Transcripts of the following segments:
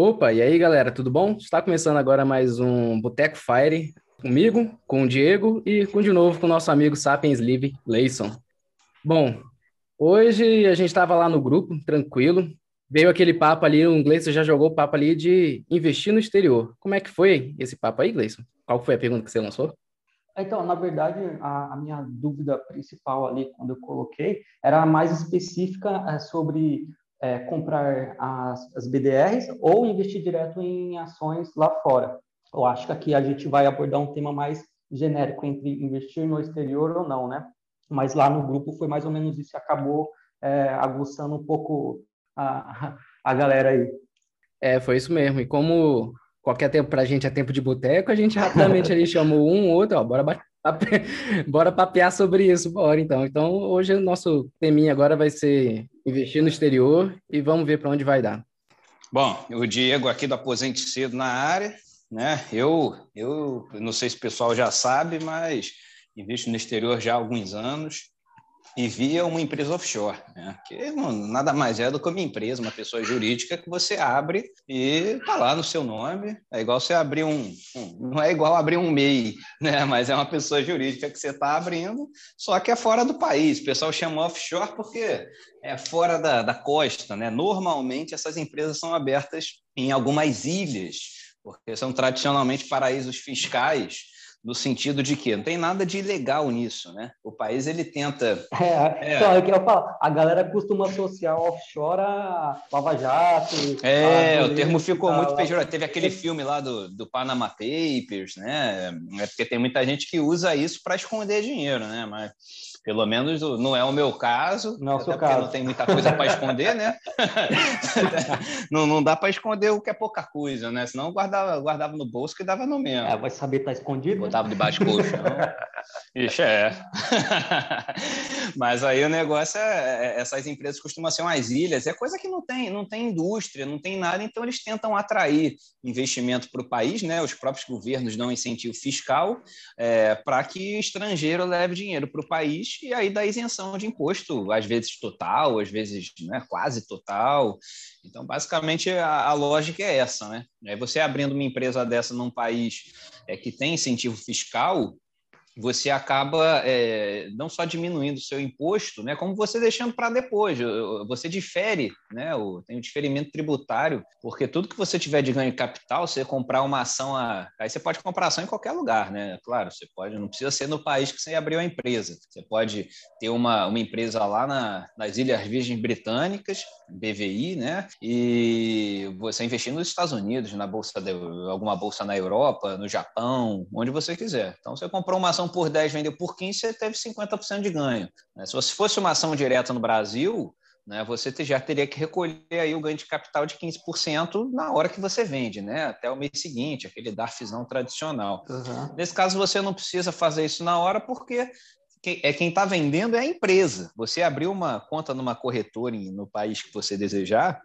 Opa, e aí galera, tudo bom? Está começando agora mais um Boteco Fire comigo, com o Diego e com de novo com o nosso amigo Sapiens Live, Leison. Bom, hoje a gente estava lá no grupo, tranquilo, veio aquele papo ali, o Gleison já jogou o papo ali de investir no exterior. Como é que foi esse papo aí, Gleison? Qual foi a pergunta que você lançou? Então, na verdade, a, a, minha dúvida principal ali, quando eu coloquei, era mais específica é, sobre é, comprar as, as BDRs ou investir direto em ações lá fora. Eu acho que aqui a gente vai abordar um tema mais genérico entre investir no exterior ou não, né? Mas lá no grupo foi mais ou menos isso, acabou é, aguçando um pouco a, a galera aí. É, foi isso mesmo. E como qualquer tempo para a gente é tempo de boteco, a gente rapidamente ali chamou um outro, ó, bora Bora papear sobre isso, bora então. Então, hoje o nosso teminha agora vai ser investir no exterior e vamos ver para onde vai dar. Bom, o Diego aqui do Aposente Cedo na área, né? Eu, eu não sei se o pessoal já sabe, mas invisto no exterior já há alguns anos e via uma empresa offshore, né? que não, nada mais é do que uma empresa, uma pessoa jurídica que você abre e está lá no seu nome. É igual você abrir um, um, não é igual abrir um MEI, né? mas é uma pessoa jurídica que você está abrindo, só que é fora do país. O pessoal chama offshore porque é fora da, da costa. Né? Normalmente essas empresas são abertas em algumas ilhas, porque são tradicionalmente paraísos fiscais no sentido de que não tem nada de ilegal nisso, né? O país ele tenta. É, é. Então, eu queria falar, a galera costuma associar offshore a Lava Jato. É, o termo ficou muito pejorativo. Teve aquele filme lá do, do Panama Papers, né? É porque tem muita gente que usa isso para esconder dinheiro, né? Mas pelo menos não é o meu caso, não, é até porque caso. não tem muita coisa para esconder, né? não, não dá para esconder o que é pouca coisa, né? Senão guardava, guardava no bolso que dava no mesmo. É, vai saber estar tá escondido. Botava debaixo do colchão. Ixi, é. Mas aí o negócio é, é, essas empresas costumam ser umas ilhas, é coisa que não tem, não tem indústria, não tem nada, então eles tentam atrair investimento para o país, né? Os próprios governos dão incentivo fiscal é, para que estrangeiro leve dinheiro para o país e aí dá isenção de imposto, às vezes total, às vezes né, quase total. Então, basicamente, a, a, lógica é essa, né? Você abrindo uma empresa dessa num país é, que tem incentivo fiscal, você acaba é, não só diminuindo o seu imposto, né, como você deixando para depois. Você difere, né, o, tem o um diferimento tributário, porque tudo que você tiver de ganho de capital, você comprar uma ação, a, aí você pode comprar ação em qualquer lugar, né? Claro, você pode, não precisa ser no país que você abriu a empresa. Você pode ter uma, uma empresa lá na, nas Ilhas Virgens Britânicas, BVI, né, e você investir nos Estados Unidos, na bolsa de, alguma bolsa na Europa, no Japão, onde você quiser. Então você comprou uma ação por 10, vendeu por 15, você teve 50% de ganho. Né? Se fosse uma ação direta no Brasil, né, você já teria que recolher aí o ganho de capital de 15% na hora que você vende, né, até o mês seguinte, aquele DARFzão tradicional. Uhum. Nesse caso, você não precisa fazer isso na hora, porque é quem está vendendo é a empresa. Você abriu uma conta numa corretora no país que você desejar,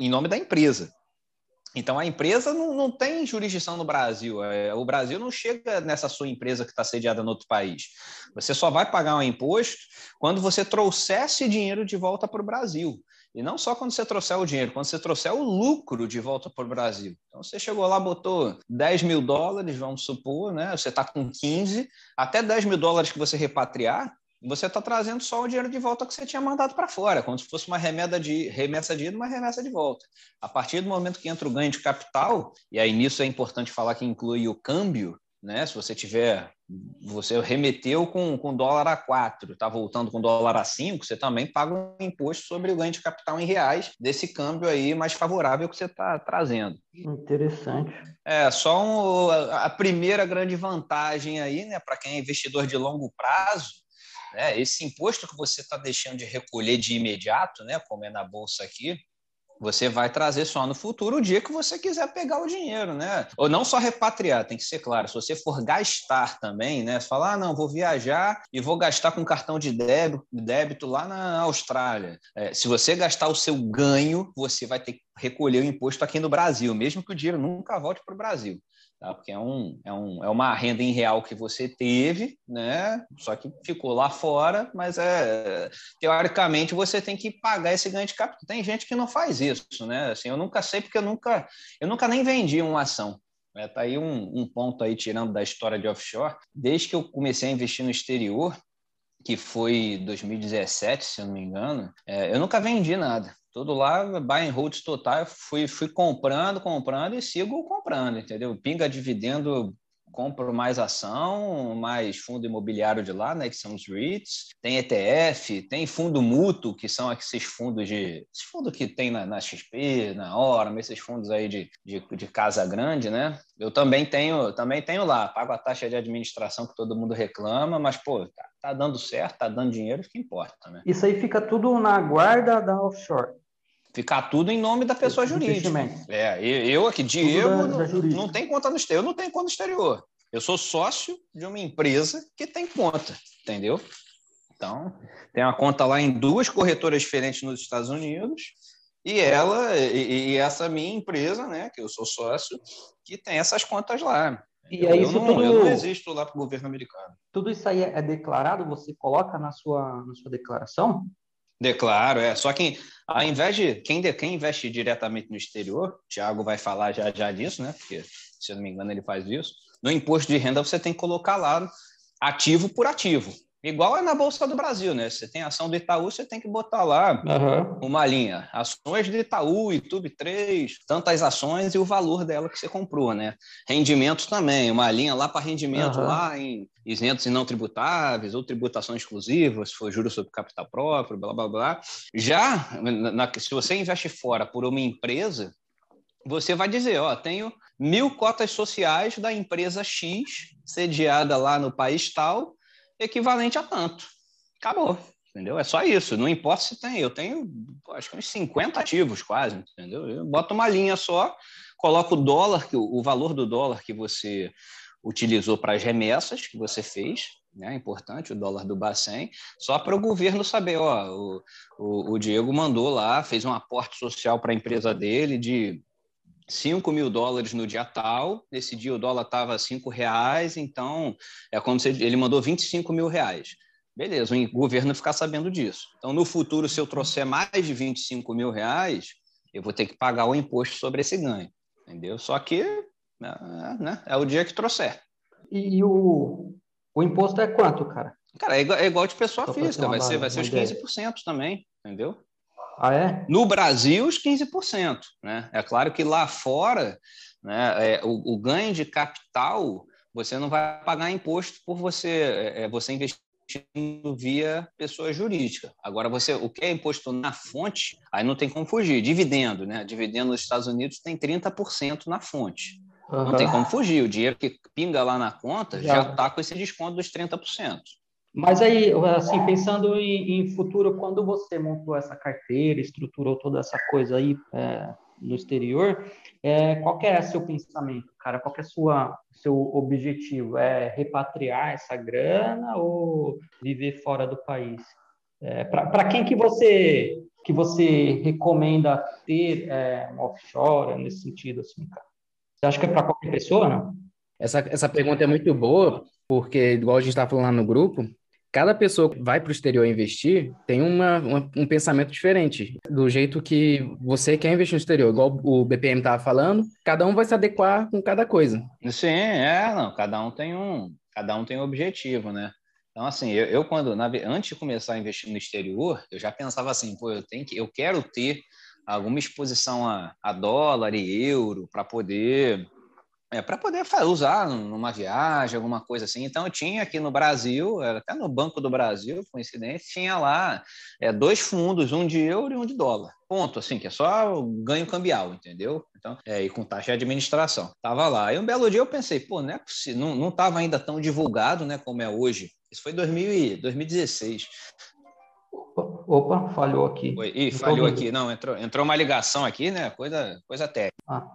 em nome da empresa. Então, a empresa não, não tem jurisdição no Brasil. É, o Brasil não chega nessa sua empresa que está sediada no outro país. Você só vai pagar um imposto quando você trouxer esse dinheiro de volta para o Brasil. E não só quando você trouxer o dinheiro, quando você trouxer o lucro de volta para o Brasil. Então, você chegou lá, botou 10 mil dólares, vamos supor, né? você está com 15, até 10 mil dólares que você repatriar, você está trazendo só o dinheiro de volta que você tinha mandado para fora, como se fosse uma remessa de, remessa de ida, uma remessa de volta. A partir do momento que entra o ganho de capital, e aí nisso é importante falar que inclui o câmbio, né? Se você tiver, você remeteu com, com dólar a 4, está voltando com dólar a 5, você também paga um imposto sobre o ganho de capital em reais desse câmbio aí mais favorável que você está trazendo. Interessante. É, só um, a primeira grande vantagem aí, né, para quem é investidor de longo prazo, né? Esse imposto que você está deixando de recolher de imediato, né, como é na bolsa aqui, você vai trazer só no futuro o dia que você quiser pegar o dinheiro, né? Ou não só repatriar, tem que ser claro. Se você for gastar também, né? Falar, ah, não, vou viajar e vou gastar com cartão de débito, débito lá na Austrália. É, se você gastar o seu ganho, você vai ter que recolher o imposto aqui no Brasil, mesmo que o dinheiro nunca volte para o Brasil. Tá? porque é, um, é, um, é uma renda em real que você teve, né? só que ficou lá fora, mas é, teoricamente você tem que pagar esse ganho de capital. Tem gente que não faz isso, né? Assim, eu nunca sei, porque eu nunca, eu nunca nem vendi uma ação. É, tá aí um, um ponto aí tirando da história de offshore. Desde que eu comecei a investir no exterior, que foi 2017, se eu não me engano, é, eu nunca vendi nada. Tudo lá, buy and hold total, fui, fui comprando, comprando e sigo comprando, entendeu? Pinga dividendo compro mais ação, mais fundo imobiliário de lá, né, que são os REITs, tem ETF, tem fundo mútuo, que são esses fundos de. Esses que tem na, na XP, na Hora, esses fundos aí de, de, de, casa grande, né? Eu também tenho, também tenho lá, pago a taxa de administração que todo mundo reclama, mas, pô, tá, tá dando certo, tá dando dinheiro, o que importa, né? Isso aí fica tudo na guarda da offshore ficar tudo em nome da pessoa jurídica. É, eu aqui, Diego, da, da não, não tem conta no exterior, eu não tenho conta no exterior. Eu sou sócio de uma empresa que tem conta, entendeu? Então, tem uma conta lá em duas corretoras diferentes nos Estados Unidos e ela e, e essa minha empresa, né, que eu sou sócio, que tem essas contas lá. E aí, eu, não, tudo, eu não existo lá para o governo americano. Tudo isso aí é declarado? Você coloca na sua, na sua declaração? Declaro, é. Só que ao invés de quem, de, quem investe diretamente no exterior, o Thiago vai falar já, já disso, né? Porque, se eu não me engano, ele faz isso. No imposto de renda, você tem que colocar lá ativo por ativo. Igual é na Bolsa do Brasil, né? Você tem ação do Itaú, você tem que botar lá uhum. uma linha. Ações do Itaú, YouTube 3, tantas ações e o valor dela que você comprou, né? Rendimentos também, uma linha lá para rendimento uhum. lá em isentos e não tributáveis, ou tributação exclusiva, se for juros sobre capital próprio, blá, blá, blá. Já, na, se você investe fora por uma empresa, você vai dizer, ó, tenho mil cotas sociais da empresa X, sediada lá no país tal, equivalente a tanto. Acabou, entendeu? É só isso, não importa se tem. Eu tenho, acho que uns 50 ativos quase, entendeu? Eu boto uma linha só, coloco o dólar, o valor do dólar que você utilizou para as remessas que você fez, né? Importante o dólar do Bacen, só para o governo saber, ó, o, o, o Diego mandou lá, fez um aporte social para a empresa dele de 5 mil dólares no dia tal, nesse dia o dólar estava 5 reais, então é como se ele mandou 25 mil reais. Beleza, o governo ficar sabendo disso. Então, no futuro, se eu trouxer mais de 25 mil reais, eu vou ter que pagar o imposto sobre esse ganho, entendeu? Só que né, né é o dia que trouxer. E, o, o imposto é quanto, cara? Cara, é igual, é igual de pessoa Só física, vai ser, vai ser os 15% também, entendeu? Ah, é? No Brasil, os 15%. Né? É claro que lá fora, né, é, o, o, ganho de capital, você não vai pagar imposto por você, é, é você investindo via pessoa jurídica. Agora, você o que é imposto na fonte, aí não tem como fugir. Dividendo, né? Dividendo nos Estados Unidos tem 30% na fonte. Uhum. Não tem como fugir. O dinheiro que pinga lá na conta já está com esse desconto dos 30%. Mas aí, assim, pensando em, em, futuro, quando você montou essa carteira, estruturou toda essa coisa aí é, no exterior, é, qual é seu pensamento, cara? Qual é sua seu objetivo? É repatriar essa grana ou viver fora do país? É, Para quem que você que você recomenda ter é, um offshore nesse sentido, assim, cara? Você acha que é para qualquer pessoa, não? Essa, essa pergunta é muito boa, porque, igual a gente está falando lá no grupo, cada pessoa que vai para o exterior investir tem uma, uma, um pensamento diferente. Do jeito que você quer investir no exterior, igual o BPM estava falando, cada um vai se adequar com cada coisa. Sim, é, não, cada um tem um, cada um tem um objetivo, né? Então, assim, eu, eu quando, na, antes de começar a investir no exterior, eu já pensava assim, pô, eu, tenho que, eu quero ter alguma exposição a, a dólar e euro para poder é, para poder usar numa viagem, alguma coisa assim. Então, eu tinha aqui no Brasil, até no Banco do Brasil, coincidência, tinha lá é, dois fundos, um de euro e um de dólar. Ponto, assim, que é só ganho cambial, entendeu? Então, é, e com taxa de administração. Tava lá. E um belo dia eu pensei, pô, não é possível, não, não tava ainda tão divulgado, né, como é hoje. Isso foi 2000, 2016. Opa, falhou aqui. Foi. Ih, falhou aqui. Não, entrou, entrou uma ligação aqui, né? Coisa, coisa técnica. Ah.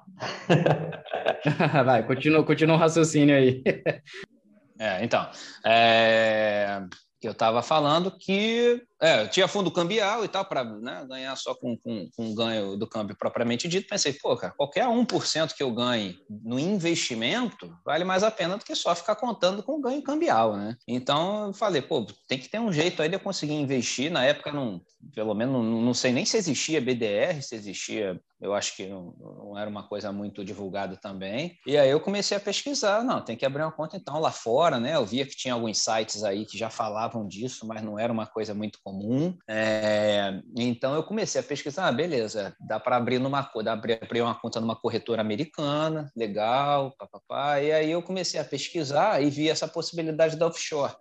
Vai, continua, continua o raciocínio aí. é, então. É... O eu estava falando que é, tinha fundo cambial e tal, para né, ganhar só com, com, com ganho do câmbio propriamente dito. Pensei, pô, cara, qualquer 1% que eu ganhe no investimento vale mais a pena do que só ficar contando com ganho cambial, né? Então eu falei, pô, tem que ter um jeito aí de eu conseguir investir. Na época, não, pelo menos, não, não sei nem se existia BDR, se existia eu acho que não, não, era uma coisa muito divulgada também. E aí eu comecei a pesquisar, não, tem que abrir uma conta então lá fora, né? Eu via que tinha alguns sites aí que já falavam disso, mas não era uma coisa muito comum. É, então eu comecei a pesquisar, ah, beleza, dá para abrir numa dá abrir uma conta numa corretora americana, legal, papapá. E aí eu comecei a pesquisar e vi essa possibilidade da offshore,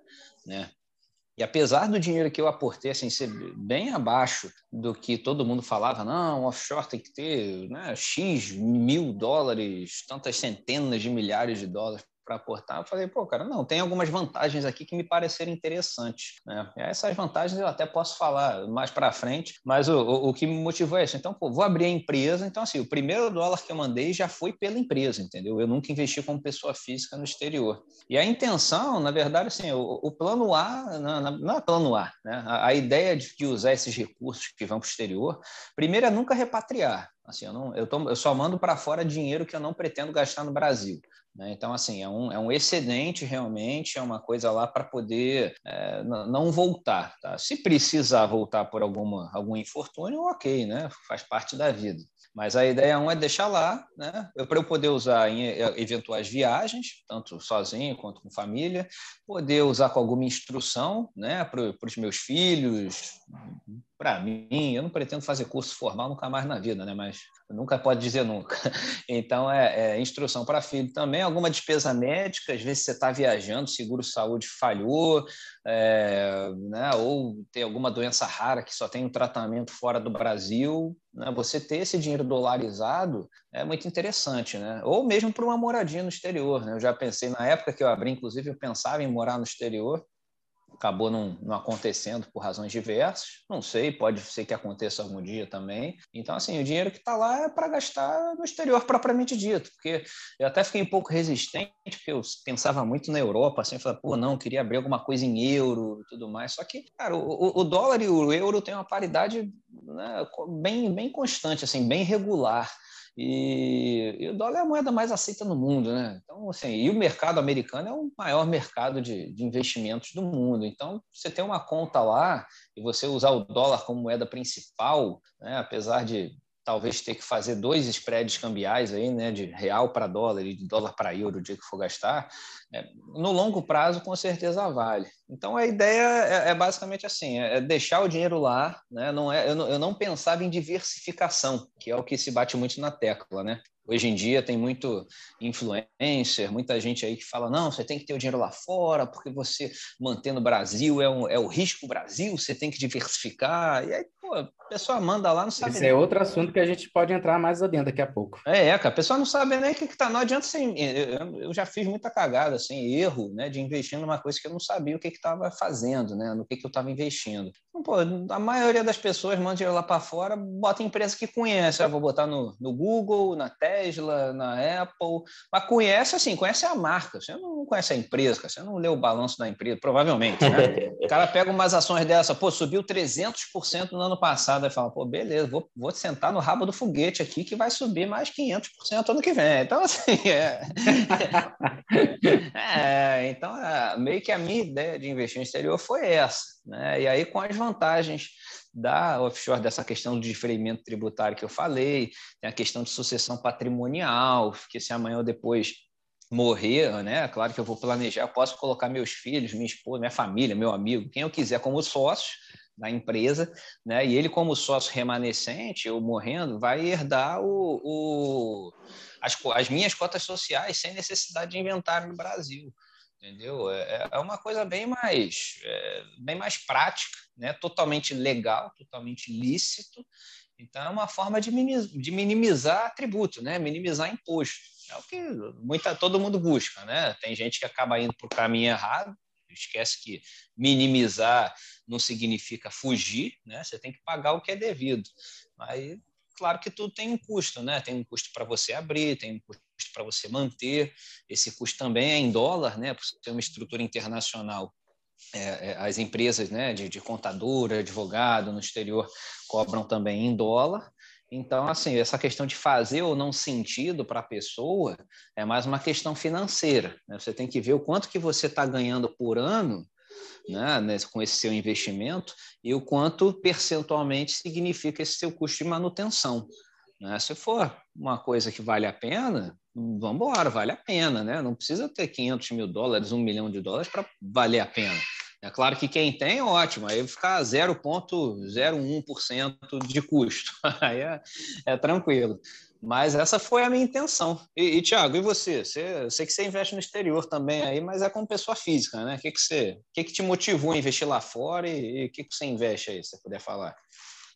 né? E apesar do dinheiro que eu aportei assim, ser bem abaixo do que todo mundo falava, não, offshore tem que ter né, X mil dólares, tantas centenas de milhares de dólares para aportar, eu falei, pô, cara, não, tem algumas vantagens aqui que me pareceram interessantes. Né? Essas vantagens eu até posso falar mais para frente, mas o, o, o, que me motivou é isso. Então, pô, vou abrir a empresa. Então, assim, o primeiro dólar que eu mandei já foi pela empresa, entendeu? Eu nunca investi como pessoa física no exterior. E a intenção, na verdade, assim, o, o plano A, não, não, é plano A, né? A, a ideia de, de usar esses recursos que vão para o exterior, primeiro é nunca repatriar. Assim, eu, não, eu, tô, eu só mando para fora dinheiro que eu não pretendo gastar no Brasil. Né? Então, assim, é um, é um excedente realmente, é uma coisa lá para poder é, não voltar. Tá? Se precisar voltar por alguma, algum infortúnio, ok, né? faz parte da vida. Mas a ideia um é deixar lá, né? para eu poder usar em eventuais viagens, tanto sozinho quanto com família, poder usar com alguma instrução né? para os meus filhos, para mim, eu não pretendo fazer curso formal nunca mais na vida, né? Mas nunca pode dizer nunca. Então, é, é instrução para filho também, alguma despesa médica, às vezes você está viajando, seguro saúde falhou, é, né? ou tem alguma doença rara que só tem um tratamento fora do Brasil, né? você ter esse dinheiro dolarizado é muito interessante, né? Ou mesmo para uma moradia no exterior, né? Eu já pensei, na época que eu abri, inclusive, eu pensava em morar no exterior, acabou não, não, acontecendo por razões diversas. Não sei, pode ser que aconteça algum dia também. Então, assim, o dinheiro que está lá é para gastar no exterior propriamente dito, porque eu até fiquei um pouco resistente, porque eu pensava muito na Europa, assim, eu pô, não, queria abrir alguma coisa em euro e tudo mais. Só que, cara, o, o dólar e o euro têm uma paridade né, bem, bem constante, assim, bem regular. E, e, o dólar é a moeda mais aceita no mundo, né? Então, assim, e o mercado americano é o maior mercado de, de investimentos do mundo. Então, você tem uma conta lá e você usar o dólar como moeda principal, né? apesar de talvez ter que fazer dois spreads cambiais aí, né, de real para dólar e de dólar para euro o dia que for gastar, é, no longo prazo com certeza vale. Então a ideia é, é basicamente assim, é, é deixar o dinheiro lá, né, não é, eu não, eu não pensava em diversificação, que é o que se bate muito na tecla, né? Hoje em dia tem muito influencer, muita gente aí que fala: não, você tem que ter o dinheiro lá fora, porque você manter no Brasil é, um, é o risco Brasil, você tem que diversificar. E aí, pô, a pessoa manda lá, não sabe. Esse nem. é outro assunto que a gente pode entrar mais adentro daqui a pouco. É, é, cara, a pessoa não sabe nem o que, que tá. Não adianta assim. Eu, já fiz muita cagada, assim, erro, né, de investir numa coisa que eu não sabia o que estava fazendo, né, no que, que eu estava investindo. Então, pô, a maioria das pessoas manda dinheiro lá para fora, bota empresa que conhece. Eu vou botar no, no Google, na Tesla, na Apple, mas conhece assim, conhece a marca. Você não conhece a empresa, você não lê o balanço da empresa, provavelmente, né? o cara pega umas ações dessa, pô, subiu 300% no ano passado e fala, pô, beleza, vou, vou sentar no rabo do foguete aqui que vai subir mais 500% ano que vem. Então, assim, é... é então, é, meio que a minha ideia de investir no exterior foi essa, né? E aí, com as vantagens da offshore, dessa questão do diferimento tributário que eu falei, tem a questão de sucessão patrimonial, que se amanhã ou depois morrer, né? Claro que eu vou planejar, eu posso colocar meus filhos, minha esposa, minha família, meu amigo, quem eu quiser como sócio, da empresa, né? E ele, como sócio remanescente ou morrendo, vai herdar o, o as, as, minhas cotas sociais sem necessidade de inventário no Brasil, entendeu? É, é, é uma coisa bem mais, é, bem mais prática, né? Totalmente legal, totalmente lícito. Então é uma forma de minimizar, de minimizar tributo, né? Minimizar imposto. É o que muita, todo mundo busca, né? Tem gente que acaba indo por caminho errado, esquece que minimizar não significa fugir, né? Você tem que pagar o que é devido. Aí, claro que tudo tem um custo, né? Tem um custo para você abrir, tem um custo para você manter. Esse custo também é em dólar, né? Por ser uma estrutura internacional. é, é, as empresas né, de, de contadora, advogado no exterior cobram também em dólar. Então, assim, essa questão de fazer ou não sentido para a pessoa é mais uma questão financeira. Né? Você tem que ver o quanto que você está ganhando por ano né, com esse seu investimento e o quanto percentualmente significa esse seu custo de manutenção. Né? Se for uma coisa que vale a pena, vamos embora, vale a pena. Né? Não precisa ter 500 mil dólares, um milhão de dólares para valer a pena. É claro que quem tem, ótimo, aí ficar 0,01% de custo, aí é, é, tranquilo. Mas essa foi a minha intenção. E, e Tiago, e você? você? Sei que você investe no exterior também aí, mas é como pessoa física, né? O que, que, você, que, que te motivou a investir lá fora e o que, que você investe aí, se você puder falar?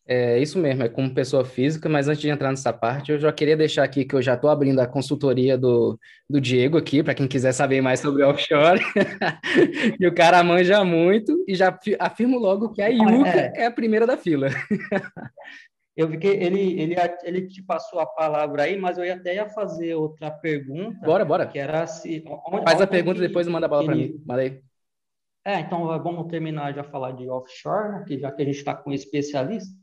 É isso mesmo, é como pessoa física, mas antes de entrar nessa parte, eu já queria deixar aqui que eu já estou abrindo a consultoria do, do Diego aqui, para quem quiser saber mais sobre offshore. e o cara manja muito, e já afirmo logo que a Yuka é, é a primeira da fila. eu vi que ele, ele, ele te passou a palavra aí, mas eu até ia fazer outra pergunta. Bora, bora. Que era se. Onde, Faz a pergunta e depois manda a bola para mim. Mandei. É, então vamos terminar já falar de offshore, que já que a gente está com especialista.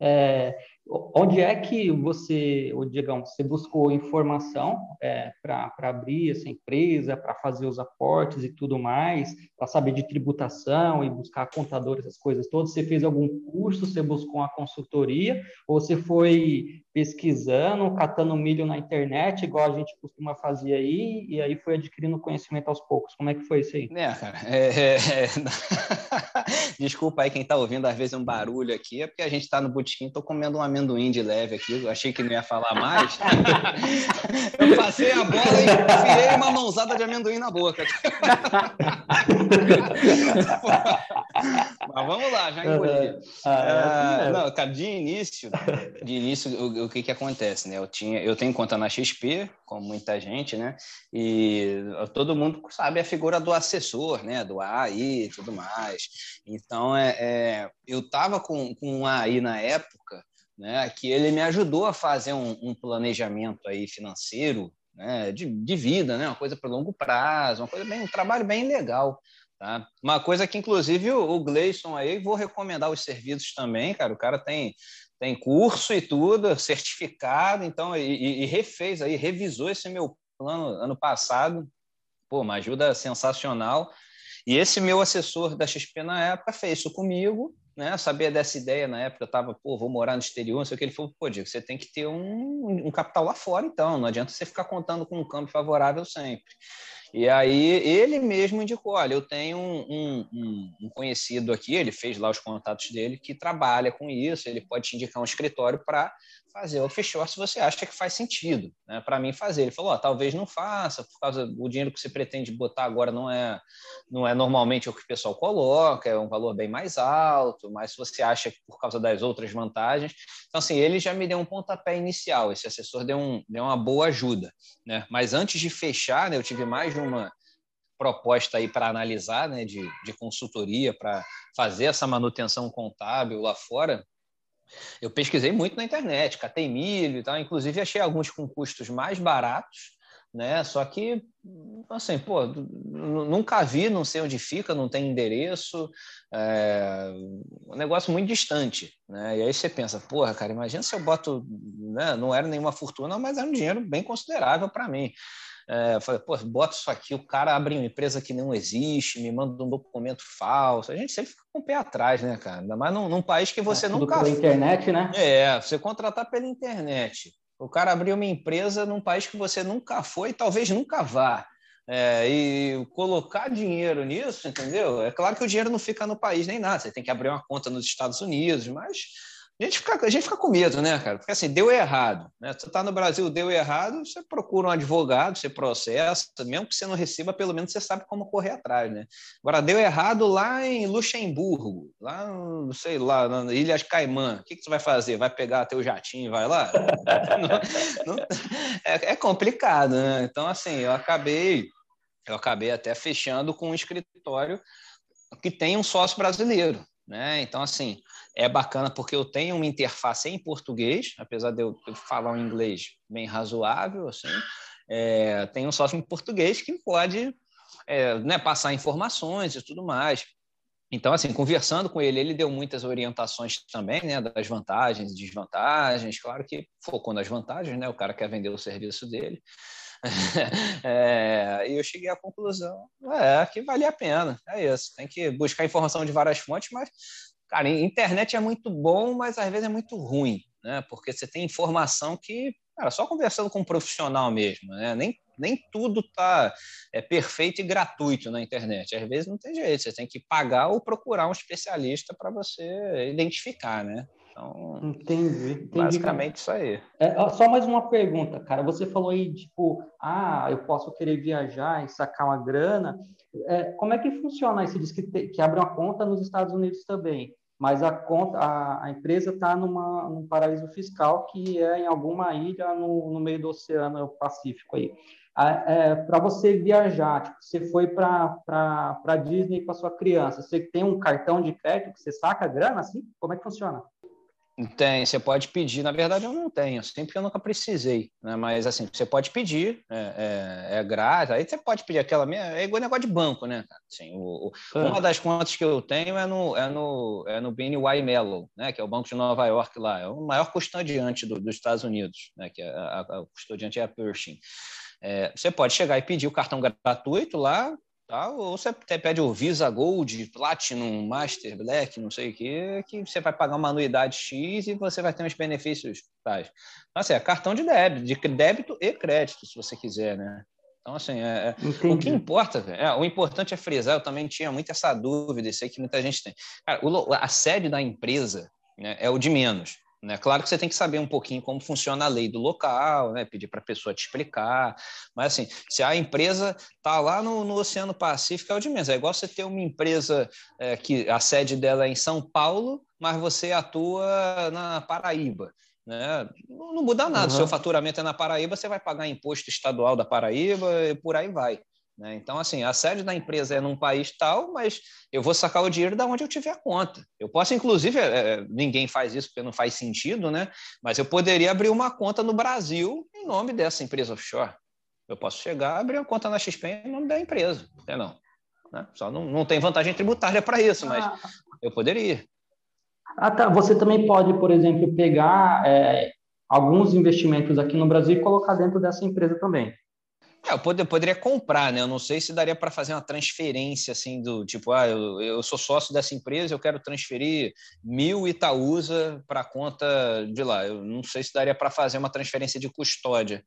É, onde é que você, Diegão, você buscou informação é, para abrir essa empresa, para fazer os aportes e tudo mais, para saber de tributação e buscar contadores, essas coisas todas? Você fez algum curso, você buscou uma consultoria, ou você foi pesquisando, catando milho na internet, igual a gente costuma fazer aí, e aí foi adquirindo conhecimento aos poucos. Como é que foi isso aí? É, cara, é, é, é... Desculpa aí quem está ouvindo, às vezes um barulho aqui, é porque a gente está no botequim, estou comendo um amendoim de leve aqui, eu achei que não ia falar mais. eu passei a bola e enfiei uma mãozada de amendoim na boca. Mas vamos lá, já engoli. Ah, é assim não, cara, de início, de início, o, o, que que acontece, né? Eu tinha, eu tenho conta na XP, como muita gente, né? E todo mundo sabe a figura do assessor, né? Do AI e tudo mais. Então, é, é eu estava com, com um AI na época, né? Que ele me ajudou a fazer um, um planejamento aí financeiro, né? De, de vida, né? Uma coisa para longo prazo, uma coisa bem, um trabalho bem legal. Tá? Uma coisa que, inclusive, o Gleison aí, vou recomendar os serviços também, cara. O cara tem, tem curso e tudo, certificado, então, e, e refez aí, revisou esse meu plano ano passado. Pô, uma ajuda sensacional. E esse meu assessor da XP na época fez isso comigo, né? Sabia dessa ideia na época, eu estava, pô, vou morar no exterior, não sei o que. Ele falou, pô, Diego, você tem que ter um, um capital lá fora, então, não adianta você ficar contando com um câmbio favorável sempre. E aí ele mesmo indicou: olha, eu tenho um, um, um, conhecido aqui, ele fez lá os contatos dele, que trabalha com isso, ele pode te indicar um escritório para fazer o offshore se você acha que faz sentido né, para mim fazer. Ele falou: oh, talvez não faça, por causa do dinheiro que você pretende botar agora não é, não é normalmente o que o pessoal coloca, é um valor bem mais alto, mas se você acha que por causa das outras vantagens. Então, assim, ele já me deu um pontapé inicial, esse assessor deu, um, deu uma boa ajuda. Né? Mas antes de fechar, né, eu tive mais de uma proposta aí para analisar, né, de, de consultoria, para fazer essa manutenção contábil lá fora, eu pesquisei muito na internet, catei milho e tal, inclusive achei alguns com custos mais baratos, né? Só que, assim, pô, nunca vi, não sei onde fica, não tem endereço, é um negócio muito distante, né? E aí você pensa, porra, cara, imagina se eu boto, né? Não era nenhuma fortuna, mas era um dinheiro bem considerável para mim. É, falei, pô, bota isso aqui, o cara abre uma empresa que não existe, me manda um documento falso. A gente sempre fica com o pé atrás, né, cara? Ainda mais num, num país que você é, nunca. Pela internet, né? É, você contratar pela internet. O cara abrir uma empresa num país que você nunca foi e talvez nunca vá. É, e colocar dinheiro nisso, entendeu? É claro que o dinheiro não fica no país nem nada, você tem que abrir uma conta nos Estados Unidos, mas a gente fica, a gente fica com medo, né, cara? Porque assim, deu errado. Né? Você está no Brasil, deu errado, você procura um advogado, você processa, mesmo que você não receba, pelo menos você sabe como correr atrás, né? Agora, deu errado lá em Luxemburgo, lá, sei lá, na Ilhas Caimã. O que, que você vai fazer? Vai pegar teu jatinho e vai lá? não, não, é, é complicado, né? Então, assim, eu acabei, eu acabei até fechando com um escritório que tem um sócio brasileiro. Né? Então, assim, é bacana porque eu tenho uma interface em português, apesar de eu falar um inglês bem razoável, assim, é, tem um sócio em português que pode é, né, passar informações e tudo mais. Então, assim, conversando com ele, ele deu muitas orientações também, né, das vantagens e desvantagens. Claro que focou nas vantagens, né? O cara quer vender o serviço dele. é, e eu cheguei à conclusão é, que valia a pena. É isso. Tem que buscar informação de várias fontes, mas, cara, internet é muito bom, mas às vezes é muito ruim, né? Porque você tem informação que, cara, só conversando com um profissional mesmo, né? Nem nem tudo tá é perfeito e gratuito na internet. Às vezes não tem jeito, você tem que pagar ou procurar um especialista para você identificar, né? Então, entendi, entendi basicamente isso aí. É, só mais uma pergunta, cara. Você falou aí, tipo, ah, eu posso querer viajar e sacar uma grana. É, como é que funciona? Você diz que, te, que abre uma conta nos Estados Unidos também, mas a conta, a, a empresa está num paraíso fiscal que é em alguma ilha no, no meio do Oceano Pacífico aí é, para você viajar, tipo, você foi para Disney com a sua criança, você tem um cartão de crédito que você saca a grana, assim? Como é que funciona? Tem, você pode pedir. Na verdade, eu não tenho, sempre eu nunca precisei, né? Mas assim, você pode pedir, é, é, é grátis. Aí você pode pedir aquela minha. É igual negócio de banco, né? Assim, o, o ah. Uma das contas que eu tenho é no, é no, é no BNY Mellon, né? Que é o Banco de Nova York lá. É o maior custodiante do, dos Estados Unidos, né? Que é a, a, a custodiante é a Pershing. É, você pode chegar e pedir o cartão gratuito lá, tá? ou você até pede o Visa Gold, Platinum, Master, Black, não sei o que, que você vai pagar uma anuidade X e você vai ter uns benefícios tais. Então, assim, é cartão de débito, de débito e crédito, se você quiser, né? Então, assim, é, é o que importa, é, o importante é frisar, eu também tinha muito essa dúvida, isso aí que muita gente tem. Cara, o, a sede da empresa né, é o de menos. Né? Claro que você tem que saber um pouquinho como funciona a lei do local, né? pedir para a pessoa te explicar, mas assim, se a empresa está lá no, no, Oceano Pacífico, é o de menos. É igual você ter uma empresa é, que a sede dela é em São Paulo, mas você atua na Paraíba. Né? Não, não muda nada. Uhum. Seu faturamento é na Paraíba, você vai pagar imposto estadual da Paraíba e por aí vai. Né? Então, assim, a sede da empresa é num país tal, mas eu vou sacar o dinheiro da onde eu tiver a conta. Eu posso, inclusive, é, é, ninguém faz isso porque não faz sentido, né? Mas eu poderia abrir uma conta no Brasil em nome dessa empresa offshore. Eu posso chegar, abrir uma conta na XP em nome da empresa, não? Né? Só não, não tem vantagem tributária para isso, mas ah. eu poderia. Ah, tá. Você também pode, por exemplo, pegar é, alguns investimentos aqui no Brasil e colocar dentro dessa empresa também. É, eu, poder, eu poderia comprar, né? Eu não sei se daria para fazer uma transferência assim do tipo, ah, eu, eu sou sócio dessa empresa, eu quero transferir mil Itaúsa para a conta de lá. Eu não sei se daria para fazer uma transferência de custódia,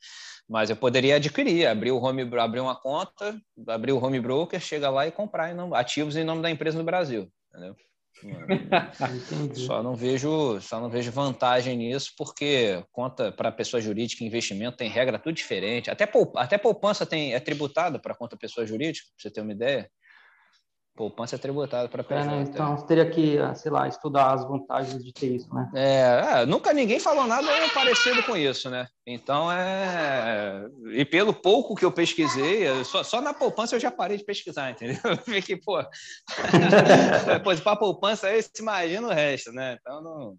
mas eu poderia adquirir, abrir o home, abrir uma conta, abrir o home broker, chega lá e comprar em ativos em nome da empresa no Brasil, entendeu? só não vejo, só não vejo vantagem nisso, porque conta para pessoa jurídica, investimento tem regra tudo diferente. Até, até poupança tem, é tributada para conta pessoa jurídica, para você ter uma ideia. Poupança é tributada para PJ. É, né? Então, você teria que, sei lá, estudar as vantagens de ter isso, né? É, é, nunca ninguém falou nada parecido com isso, né? Então, é... E pelo pouco que eu pesquisei, só, só na poupança eu já parei de pesquisar, entendeu? Eu fiquei, pô... Depois, para poupança aí, você imagina o resto, né? Então, não...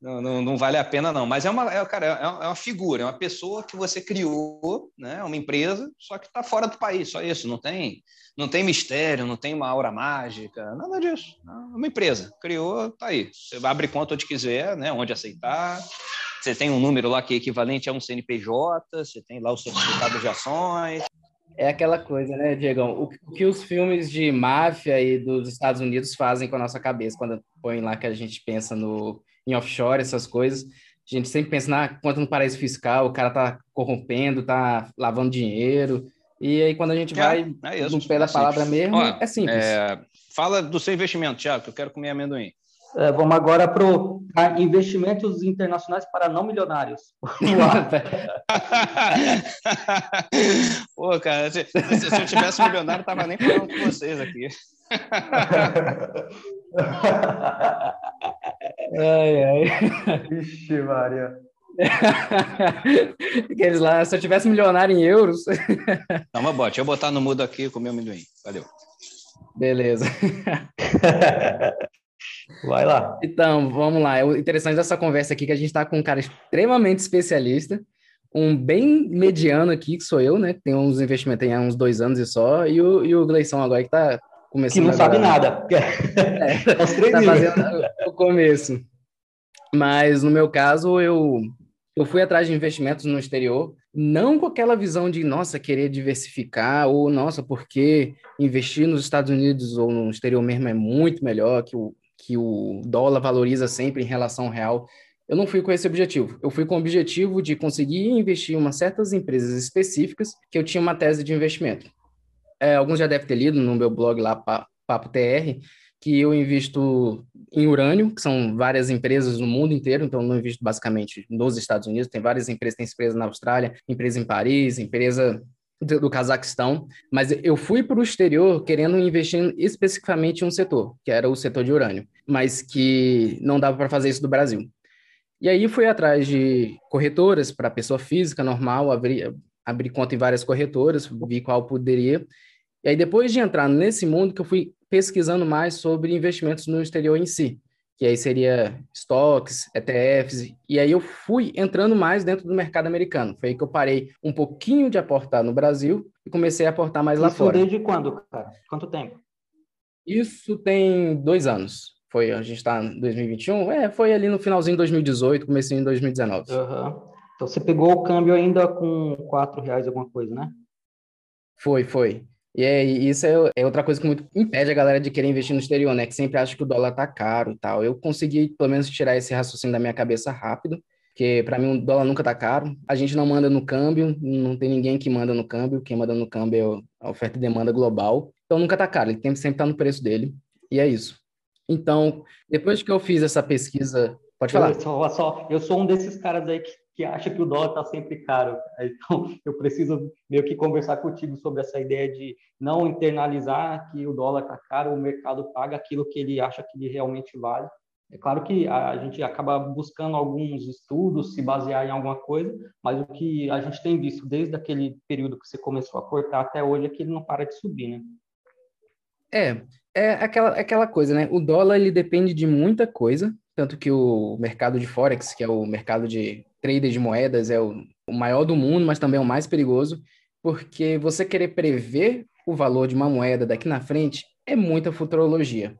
Não, não, não, vale a pena, não. Mas é uma, é, cara, é, é uma figura, é uma pessoa que você criou, né? uma empresa, só que está fora do país, só isso. Não tem, não tem mistério, não tem uma aura mágica, nada disso. É uma empresa, criou, tá aí. Você abre conta onde quiser, né? onde aceitar. Você tem um número lá que é equivalente a um CNPJ, você tem lá o certificado de ações. É aquela coisa, né, Diegão? O, que os filmes de máfia e dos Estados Unidos fazem com a nossa cabeça quando põe lá que a gente pensa no em offshore, essas coisas. A gente sempre pensa, na quanto no paraíso fiscal, o cara tá corrompendo, tá lavando dinheiro. E aí, quando a gente é, vai é isso, no pé é da palavra mesmo, Ó, é simples. É, fala do seu investimento, Tiago, que eu quero comer amendoim. É, vamos agora para investimentos internacionais para não milionários. Pô, cara, se, se, se eu tivesse milionário, tava nem falando com vocês aqui. ai, ai. Ixi, Maria. Aqueles lá, se eu tivesse milionário em euros. Toma, bote. Deixa eu botar no mudo aqui com o meu amendoim. Valeu. Beleza. Vai lá. Então, vamos lá. O interessante dessa conversa aqui é que a gente está com um cara extremamente especialista, um bem mediano aqui, que sou eu, né? Que tem uns investimentos tem há uns dois anos e só, e o, e o Gleison agora que tá começando. Que não agora. sabe nada. É, tá fazendo o começo. Mas no meu caso, eu, eu fui atrás de investimentos no exterior, não com aquela visão de, nossa, querer diversificar, ou nossa, porque investir nos Estados Unidos ou no exterior mesmo é muito melhor, que o, que o dólar valoriza sempre em relação ao real. Eu não fui com esse objetivo. Eu fui com o objetivo de conseguir investir em umas certas empresas específicas que eu tinha uma tese de investimento. É, alguns já devem ter lido no meu blog lá, Papo TR, que eu invisto em urânio, que são várias empresas no mundo inteiro, então não invisto basicamente nos Estados Unidos, tem várias empresas, tem empresa na Austrália, empresa em Paris, empresa do, Cazaquistão, mas eu fui para o exterior querendo investir especificamente em um setor, que era o setor de urânio, mas que não dava para fazer isso do Brasil. E aí fui atrás de corretoras para pessoa física normal, abri, abri conta em várias corretoras, vi qual poderia. E aí depois de entrar nesse mundo que eu fui pesquisando mais sobre investimentos no exterior em si, que aí seria estoques, ETFs, e aí eu fui entrando mais dentro do mercado americano. Foi aí que eu parei um pouquinho de aportar no Brasil e comecei a aportar mais lá Isso fora. desde quando, cara? Quanto tempo? Isso tem dois anos. Foi, a gente está em 2021, é, foi ali no finalzinho de 2018, comecinho em 2019. Uhum. Então você pegou o câmbio ainda com quatro reais alguma coisa, né? Foi, foi. E é, isso é, é, outra coisa que muito impede a galera de querer investir no exterior, né? Que sempre acha que o dólar tá caro e tal. Eu consegui, pelo menos, tirar esse raciocínio da minha cabeça rápido, porque para mim o dólar nunca tá caro. A gente não manda no câmbio, não tem ninguém que manda no câmbio. Quem manda no câmbio é a oferta e demanda global. Então nunca tá caro, ele sempre tá no preço dele. E é isso. Então, depois que eu fiz essa pesquisa, pode falar. Eu, eu sou um desses caras aí que que acha que o dólar está sempre caro. Então, eu preciso meio que conversar contigo sobre essa ideia de não internalizar que o dólar está caro, o mercado paga aquilo que ele acha que ele realmente vale. É claro que a gente acaba buscando alguns estudos, se basear em alguma coisa, mas o que a gente tem visto desde aquele período que você começou a cortar até hoje é que ele não para de subir, né? É, é aquela, aquela coisa, né? O dólar ele depende de muita coisa, tanto que o mercado de Forex, que é o mercado de trader de moedas, é o, o maior do mundo, mas também é o mais perigoso, porque você querer prever o valor de uma moeda daqui na frente é muita futurologia.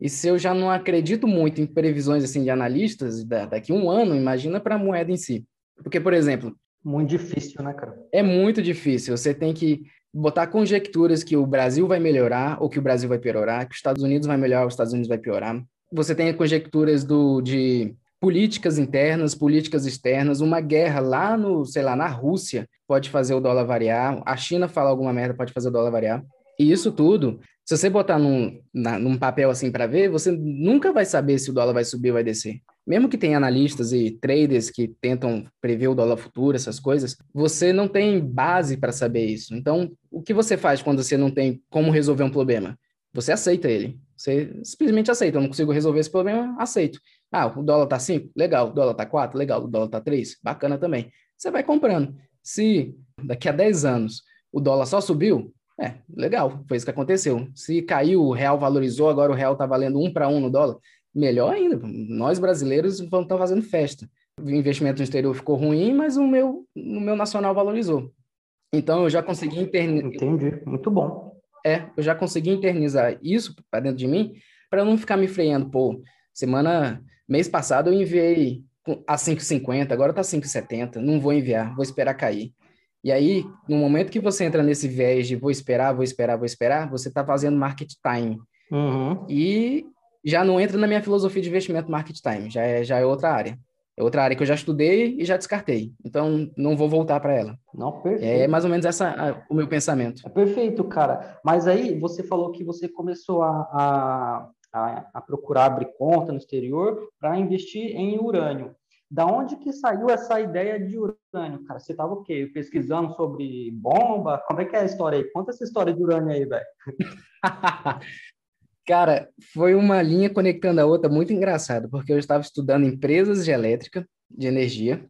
E se eu já não acredito muito em previsões assim de analistas da, daqui a um ano, imagina para a moeda em si. Porque, por exemplo. Muito difícil, né, cara? É muito difícil. Você tem que botar conjecturas que o Brasil vai melhorar ou que o Brasil vai piorar, que os Estados Unidos vai melhorar, os Estados Unidos vai piorar você tem conjecturas do, de políticas internas, políticas externas, uma guerra lá no, sei lá, na Rússia pode fazer o dólar variar, a China falar alguma merda pode fazer o dólar variar. E isso tudo, se você botar num, na, num papel assim para ver, você nunca vai saber se o dólar vai subir ou vai descer. Mesmo que tenha analistas e traders que tentam prever o dólar futuro, essas coisas, você não tem base para saber isso. Então, o que você faz quando você não tem como resolver um problema? Você aceita ele. Você simplesmente aceita. Eu não consigo resolver esse problema, aceito. Ah, o dólar tá 5? Legal. O dólar tá 4? Legal. O dólar tá 3? Bacana também. Você vai comprando. Se daqui a 10 anos o dólar só subiu, é, legal, foi isso que aconteceu. Se caiu, o real valorizou, agora o real tá valendo um para um no dólar, melhor ainda. Nós brasileiros vamos estar fazendo festa. O investimento no exterior ficou ruim, mas o meu, o meu nacional valorizou. Então eu já consegui internizar. Entendi, muito bom. É, eu já consegui internizar isso para dentro de mim, para não ficar me freando. Pô, semana, mês passado eu enviei a 5,50, agora tá 5,70, não vou enviar, vou esperar cair. E aí, no momento que você entra nesse viés de vou esperar, vou esperar, vou esperar, você está fazendo market time. Uhum. E já não entra na minha filosofia de investimento market time, já é, já é outra área. É outra área que eu já estudei e já descartei. Então, não vou voltar para ela. Não, perfeito. É mais ou menos essa a, o meu pensamento. É perfeito, cara. Mas aí, você falou que você começou a, a, a procurar abrir conta no exterior para investir em urânio. Da onde que saiu essa ideia de urânio, cara? Você estava o quê? Pesquisando sobre bomba? Como é que é a história aí? Conta essa história de urânio aí, velho. Cara, foi uma linha conectando a outra muito engraçada, porque eu estava estudando empresas de elétrica, de energia,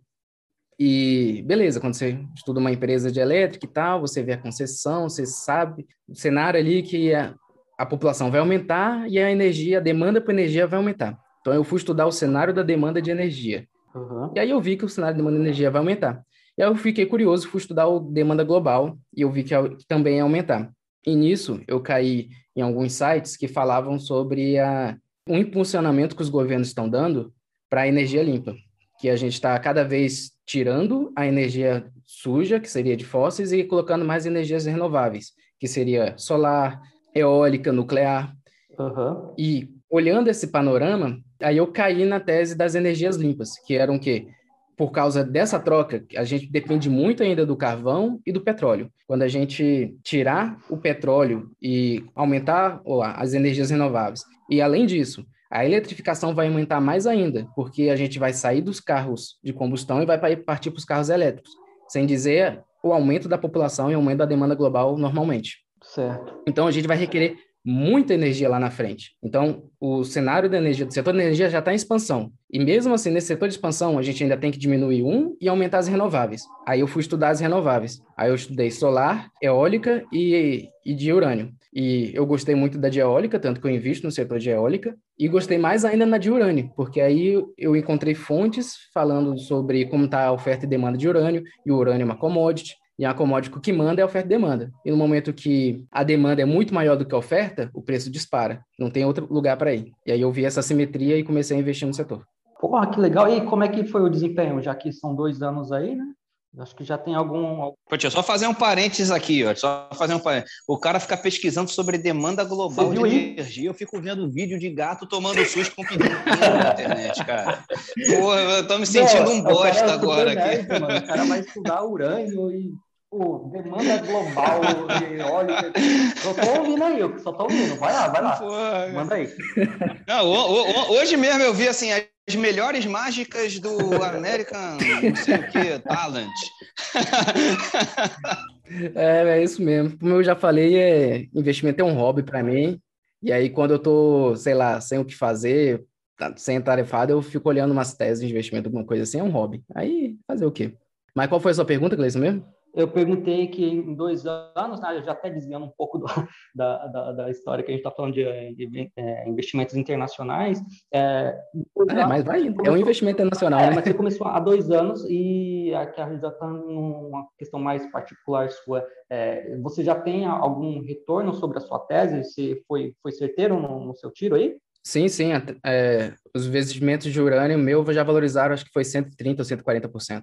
e beleza, quando você estuda uma empresa de elétrica e tal, você vê a concessão, você sabe o cenário ali que a, a população vai aumentar e a energia, a demanda por energia vai aumentar. Então eu fui estudar o cenário da demanda de energia. Uhum. E aí eu vi que o cenário de demanda de energia vai aumentar. E aí eu fiquei curioso, fui estudar o demanda global e eu vi que, que também ia aumentar. E nisso eu caí em alguns sites que falavam sobre a, o impulsionamento que os governos estão dando para a energia limpa, que a gente está cada vez tirando a energia suja, que seria de fósseis, e colocando mais energias renováveis, que seria solar, eólica, nuclear. Uhum. E olhando esse panorama, aí eu caí na tese das energias limpas, que eram o quê? Por causa dessa troca, a gente depende muito ainda do carvão e do petróleo. Quando a gente tirar o petróleo e aumentar as energias renováveis, e além disso, a eletrificação vai aumentar mais ainda, porque a gente vai sair dos carros de combustão e vai partir para os carros elétricos, sem dizer o aumento da população e o aumento da demanda global normalmente. Certo. Então a gente vai requerer muita energia lá na frente. Então, o cenário da energia, do setor da energia já está em expansão. E mesmo assim, nesse setor de expansão, a gente ainda tem que diminuir um e aumentar as renováveis. Aí eu fui estudar as renováveis. Aí eu estudei solar, eólica e, e de urânio. E eu gostei muito da de eólica, tanto que eu invisto no setor de eólica. E gostei mais ainda na de urânio, porque aí eu encontrei fontes falando sobre como está a oferta e demanda de urânio, e o urânio é uma commodity. E a commodity que manda é a oferta e demanda. E no momento que a demanda é muito maior do que a oferta, o preço dispara. Não tem outro lugar para ir. E aí eu vi essa simetria e comecei a investir no setor. Porra, que legal. E como é que foi o desempenho? Já que são dois anos aí, né? Acho que já tem algum. Pô, tia, só fazer um parênteses aqui, ó. Só fazer um parênteses. O cara fica pesquisando sobre demanda global de energia. Eu fico vendo vídeo de gato tomando susto com pedido na internet, cara. Porra, eu tô me sentindo um bosta é agora aqui. mano. O cara vai estudar urânio e Pô, demanda global de óleo. Eu tô ouvindo aí, eu só tô ouvindo. Vai lá, vai lá. Porra. Manda aí. Não, hoje mesmo eu vi assim as melhores mágicas do American, não sei o que, Talent. É, é isso mesmo. Como eu já falei, é, investimento é um hobby para mim. E aí, quando eu tô, sei lá, sem o que fazer, tá, sem tarefada, eu fico olhando umas teses de investimento, alguma coisa assim, é um hobby. Aí, fazer o quê? Mas qual foi a sua pergunta, Gleison, mesmo? Eu perguntei que em dois anos, né, já até desviando um pouco do, da, da, da, história que a gente está falando de, de é, investimentos internacionais. É, é mas vai, é um investimento internacional. É, né? Mas você começou há dois anos e aqui a já está numa questão mais particular sua. É, você já tem algum retorno sobre a sua tese? Você foi, foi certeiro no, no seu tiro aí? Sim, sim. É, os investimentos de urânio meu já valorizaram, acho que foi 130% ou 140%.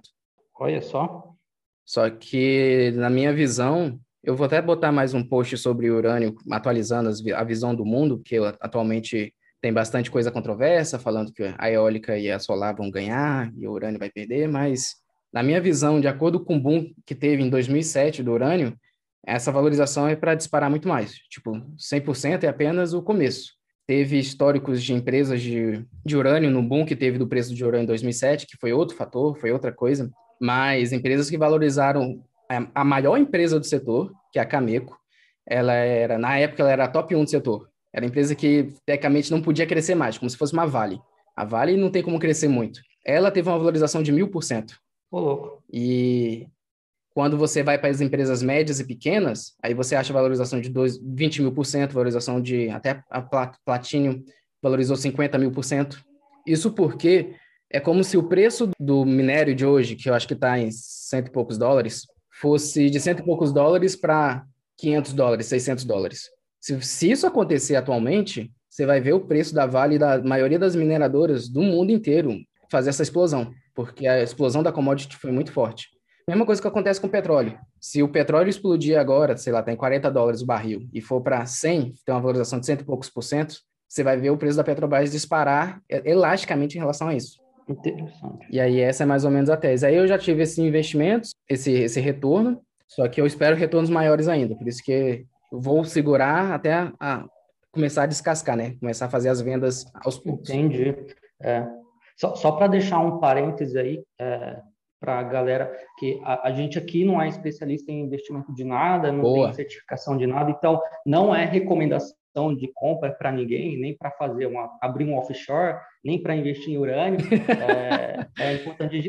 Olha só. Só que, na minha visão, eu vou até botar mais um post sobre urânio, atualizando a visão do mundo, que atualmente tem bastante coisa controversa, falando que a eólica e a solar vão ganhar e o urânio vai perder, mas, na minha visão, de acordo com o boom que teve em 2007 do urânio, essa valorização é para disparar muito mais. Tipo, 100% é apenas o começo. Teve históricos de empresas de, de urânio no boom que teve do preço de urânio em 2007, que foi outro fator, foi outra coisa mas empresas que valorizaram a maior empresa do setor, que é a Cameco, ela era, na época, ela era a top 1 do setor. Era empresa que, tecnicamente, não podia crescer mais, como se fosse uma Vale. A Vale não tem como crescer muito. Ela teve uma valorização de mil por cento. Ô, louco. E quando você vai para as empresas médias e pequenas, aí você acha valorização de dois, 20 mil por cento, valorização de até a Platinum valorizou 50 mil por cento. Isso porque é como se o preço do minério de hoje, que eu acho que está em cento e poucos dólares, fosse de cento e poucos dólares para 500 dólares, 600 dólares. Se, se isso acontecer atualmente, você vai ver o preço da Vale e da maioria das mineradoras do mundo inteiro fazer essa explosão, porque a explosão da commodity foi muito forte. Mesma coisa que acontece com o petróleo. Se o petróleo explodir agora, sei lá, tem 40 dólares o barril, e for para 100, tem uma valorização de cento e poucos por cento, você vai ver o preço da Petrobras disparar elasticamente em relação a isso. Interessante. E aí essa é mais ou menos a tese. Aí eu já tive esses investimentos, esse, esse retorno, só que eu espero retornos maiores ainda. Por isso que vou segurar até a, a começar a descascar, né? Começar a fazer as vendas aos poucos. Entendi. É. Só, só para deixar um parêntese aí, é, para a galera, que a, a, gente aqui não é especialista em investimento de nada, não Boa. tem certificação de nada, então não é recomendação opção de compra para ninguém, nem para fazer uma abrir um offshore, nem para investir em urânio. é, é, importante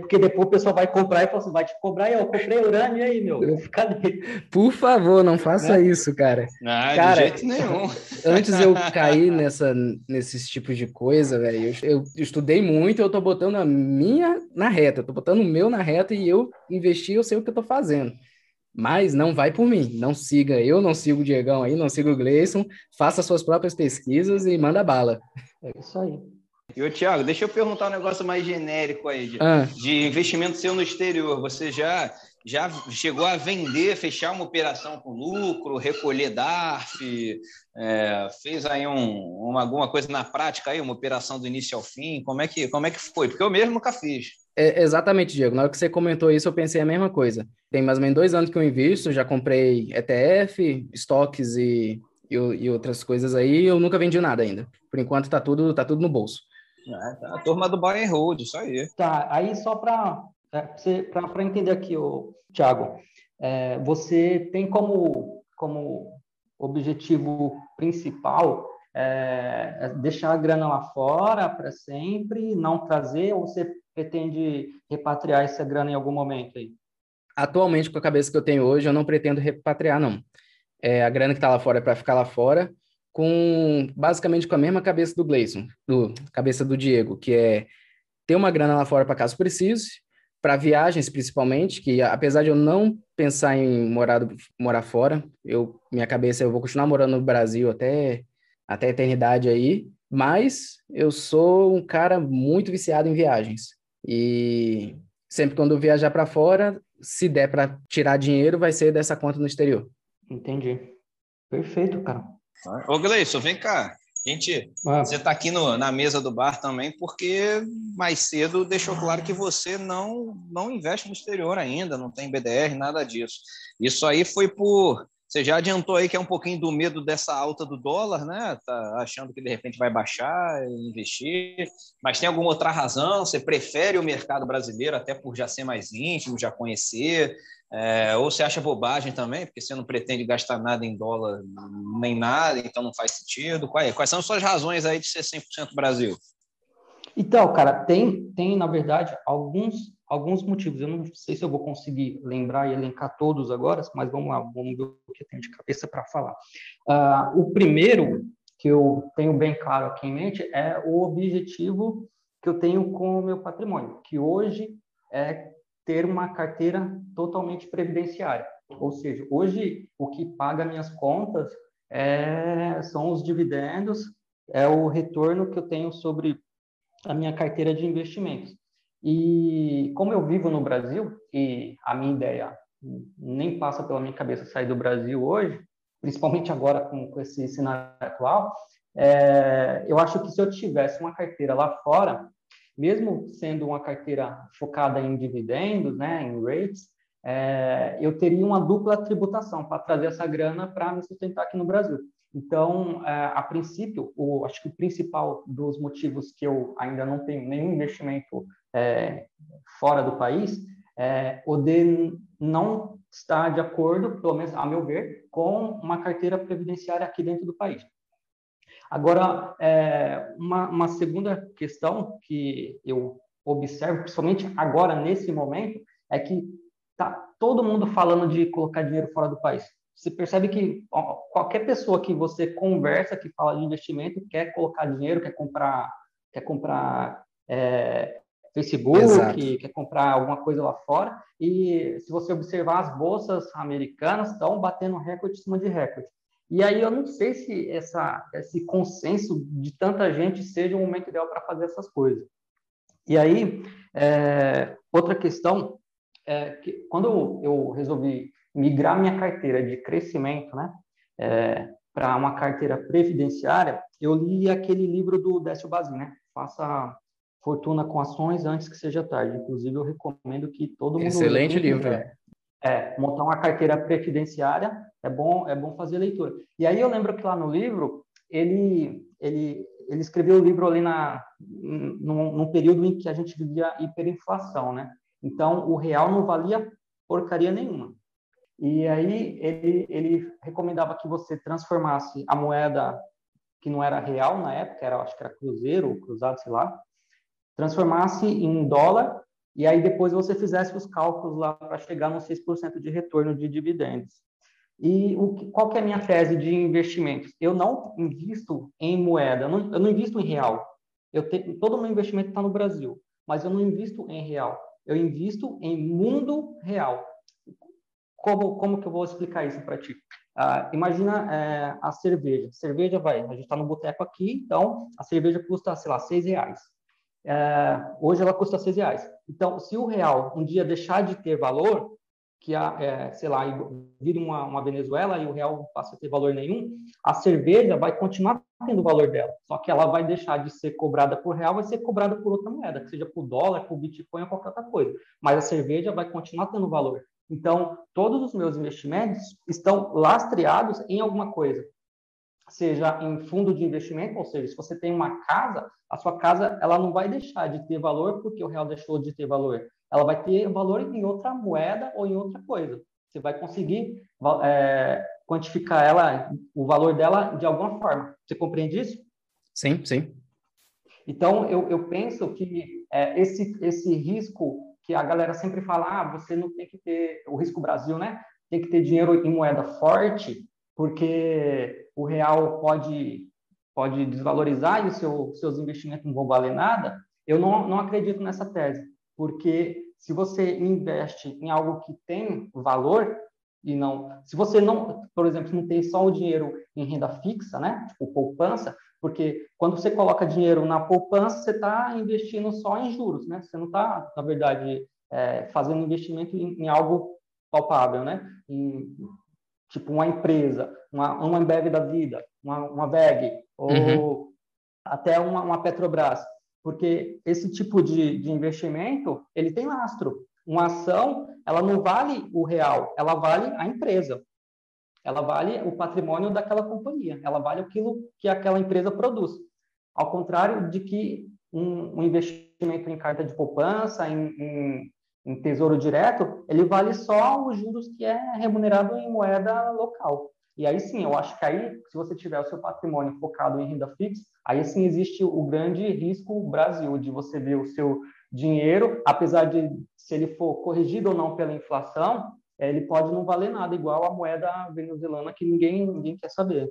porque depois o pessoal vai comprar e fala assim, vai te cobrar, eu comprei urânio e aí, meu, eu cadê? Por favor, não faça né? isso, cara. Não, cara, de jeito nenhum. Antes eu caí nessa, nesses tipos de coisa, velho. Eu, eu, estudei muito, eu tô botando a minha na reta, eu tô botando o meu na reta e eu investi, eu sei o que eu tô fazendo. Mas não vai por mim. Não siga eu, não sigo o Diegão aí, não siga o Gleison. Faça suas próprias pesquisas e manda bala. É isso aí. E o Thiago, deixa eu perguntar um negócio mais genérico aí, de, ah. de investimento seu no exterior. Você já já chegou a vender, fechar uma operação com lucro, recolher DARF, é, fez aí um, uma, alguma coisa na prática aí, uma operação do início ao fim? Como é que, como é que foi? Porque eu mesmo nunca fiz. É, exatamente, Diego. Na hora que você comentou isso, eu pensei a mesma coisa. Tem mais ou menos dois anos que eu invisto, já comprei ETF, estoques e, e, e outras coisas aí, eu nunca vendi nada ainda. Por enquanto tá tudo, tá tudo no bolso. É, tá a turma do buy and hold, isso aí. Tá, aí só para é, para entender aqui, o Thiago, é, você tem como, como objetivo principal é, é, deixar a grana lá fora para sempre, não trazer, ou você pretende repatriar essa grana em algum momento aí? Atualmente, com a cabeça que eu tenho hoje, eu não pretendo repatriar, não. É, a grana que está lá fora é para ficar lá fora, com basicamente com a mesma cabeça do Gleison, do cabeça do Diego, que é ter uma grana lá fora para caso precise, para viagens principalmente, que apesar de eu não pensar em morar, morar fora, eu minha cabeça eu vou continuar morando no Brasil até até a eternidade aí, mas eu sou um cara muito viciado em viagens. E sempre quando eu viajar para fora, se der para tirar dinheiro, vai ser dessa conta no exterior. Entendi. Perfeito, cara. Ô, Gleison, vem cá. Gente, ah. você está aqui no, na mesa do bar também porque mais cedo deixou claro que você não, não investe no exterior ainda, não tem BDR, nada disso. Isso aí foi por. Você já adiantou aí que é um pouquinho do medo dessa alta do dólar, né? Tá achando que de repente vai baixar, investir. Mas tem alguma outra razão? Você prefere o mercado brasileiro até por já ser mais íntimo, já conhecer? É, ou você acha bobagem também, porque você não pretende gastar nada em dólar nem nada, então não faz sentido? Quais, quais são as suas razões aí de ser 100% Brasil? Então, cara, tem, tem na verdade, alguns, alguns motivos. Eu não sei se eu vou conseguir lembrar e elencar todos agora, mas vamos lá, vamos ver o que eu tenho de cabeça para falar. Uh, o primeiro, que eu tenho bem claro aqui em mente, é o objetivo que eu tenho com o meu patrimônio, que hoje é ter uma carteira totalmente previdenciária. Ou seja, hoje o que paga minhas contas é, são os dividendos, é o retorno que eu tenho sobre a minha carteira de investimentos. E como eu vivo no Brasil, e a minha ideia nem passa pela minha cabeça sair do Brasil hoje, principalmente agora com, com esse cenário atual, é, eu acho que se eu tivesse uma carteira lá fora, mesmo sendo uma carteira focada em dividendos, né, em rates, é, eu teria uma dupla tributação para trazer essa grana para me sustentar aqui no Brasil. Então, é, a princípio, o, acho que o principal dos motivos que eu ainda não tenho nenhum investimento é, fora do país é o de não estar de acordo, pelo menos a meu ver, com uma carteira previdenciária aqui dentro do país. Agora, é, uma, uma segunda questão que eu observo, principalmente agora, nesse momento, é que tá todo mundo falando de colocar dinheiro fora do país. Você percebe que ó, qualquer pessoa que você conversa, que fala de investimento, quer colocar dinheiro, quer comprar, quer comprar é, Facebook, Exato. quer comprar alguma coisa lá fora. E se você observar, as bolsas americanas estão batendo recorde em cima de recorde. E aí eu não sei se essa, esse consenso de tanta gente seja o momento ideal para fazer essas coisas. E aí, é, outra questão é que quando eu resolvi migrar minha carteira de crescimento, né, é, para uma carteira previdenciária, eu li aquele livro do Décio Bazin, né, Faça Fortuna com Ações antes que seja tarde. Inclusive, eu recomendo que todo mundo... Excelente livro. É, é, montar uma carteira previdenciária é bom, é bom fazer leitura. E aí eu lembro que lá no livro ele ele ele escreveu o livro ali na num, num período em que a gente vivia hiperinflação, né? Então o real não valia porcaria nenhuma. E aí ele, ele recomendava que você transformasse a moeda que não era real na época, era, acho que era cruzeiro cruzado, sei lá, transformasse em dólar e aí depois você fizesse os cálculos lá para chegar nos 6% de retorno de dividendos. E o que, qual que é a minha tese de investimentos? Eu não invisto em moeda, eu não, eu não invisto em real. Eu todo o meu investimento está no Brasil, mas eu não invisto em real. Eu invisto em mundo real. Como, como que eu vou explicar isso para ti? Ah, imagina é, a cerveja. Cerveja vai, a gente está no boteco aqui, então a cerveja custa, sei lá, seis reais. É, hoje ela custa seis reais. Então, se o real um dia deixar de ter valor, que a, é, sei lá, vira uma, uma, Venezuela e o real passa a ter valor nenhum, a cerveja vai continuar tendo valor dela, só que ela vai deixar de ser cobrada por real, vai ser cobrada por outra moeda, que seja por dólar, por Bitcoin ou qualquer outra coisa. Mas a cerveja vai continuar tendo valor. Então, todos os meus investimentos estão lastreados em alguma coisa, seja em fundo de investimento, ou seja, se você tem uma casa, a sua casa ela não vai deixar de ter valor porque o real deixou de ter valor ela vai ter valor em outra moeda ou em outra coisa. Você vai conseguir é, quantificar ela, o valor dela de alguma forma. Você compreende isso? Sim, sim. Então, eu, eu penso que é, esse, esse risco que a galera sempre fala, ah, você não tem que ter, o risco Brasil, né? Tem que ter dinheiro em moeda forte, porque o real pode, pode desvalorizar e os seu, seus investimentos não vão valer nada. Eu não, não acredito nessa tese porque se você investe em algo que tem valor e não, se você não, por exemplo, não tem só o dinheiro em renda fixa, né, tipo poupança, porque quando você coloca dinheiro na poupança, você está investindo só em juros, né? Você não está, na verdade, é, fazendo investimento em, em, algo palpável, né? Em, tipo uma empresa, uma, uma Ambev da vida, uma, uma VEG, ou uhum. até uma, uma Petrobras porque esse tipo de, de investimento ele tem lastro. Uma ação ela não vale o real, ela vale a empresa, ela vale o patrimônio daquela companhia, ela vale aquilo que aquela empresa produz. Ao contrário de que um, um investimento em carta de poupança, em, em, em tesouro direto, ele vale só os juros que é remunerado em moeda local. E aí sim, eu acho que aí, se você tiver o seu patrimônio focado em renda fixa, aí sim existe o grande risco Brasil de você ver o seu dinheiro, apesar de se ele for corrigido ou não pela inflação, ele pode não valer nada, igual a moeda venezuelana que ninguém, ninguém quer saber.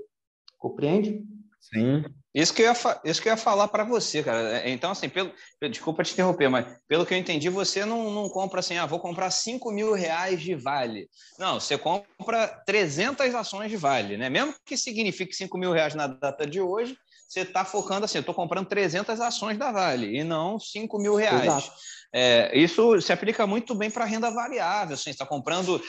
Compreende? Sim. Isso que eu ia, isso que eu ia falar para você, cara. É, então, assim, pelo, desculpa te interromper, mas pelo que eu entendi, você não, não compra assim, ah, vou comprar 5 mil reais de Vale. Não, você compra 300 ações de Vale, né? Mesmo que signifique 5 mil reais na data de hoje, você está focando assim, eu estou comprando 300 ações da Vale e não 5 mil reais. É, isso se aplica muito bem para renda variável. Assim, está comprando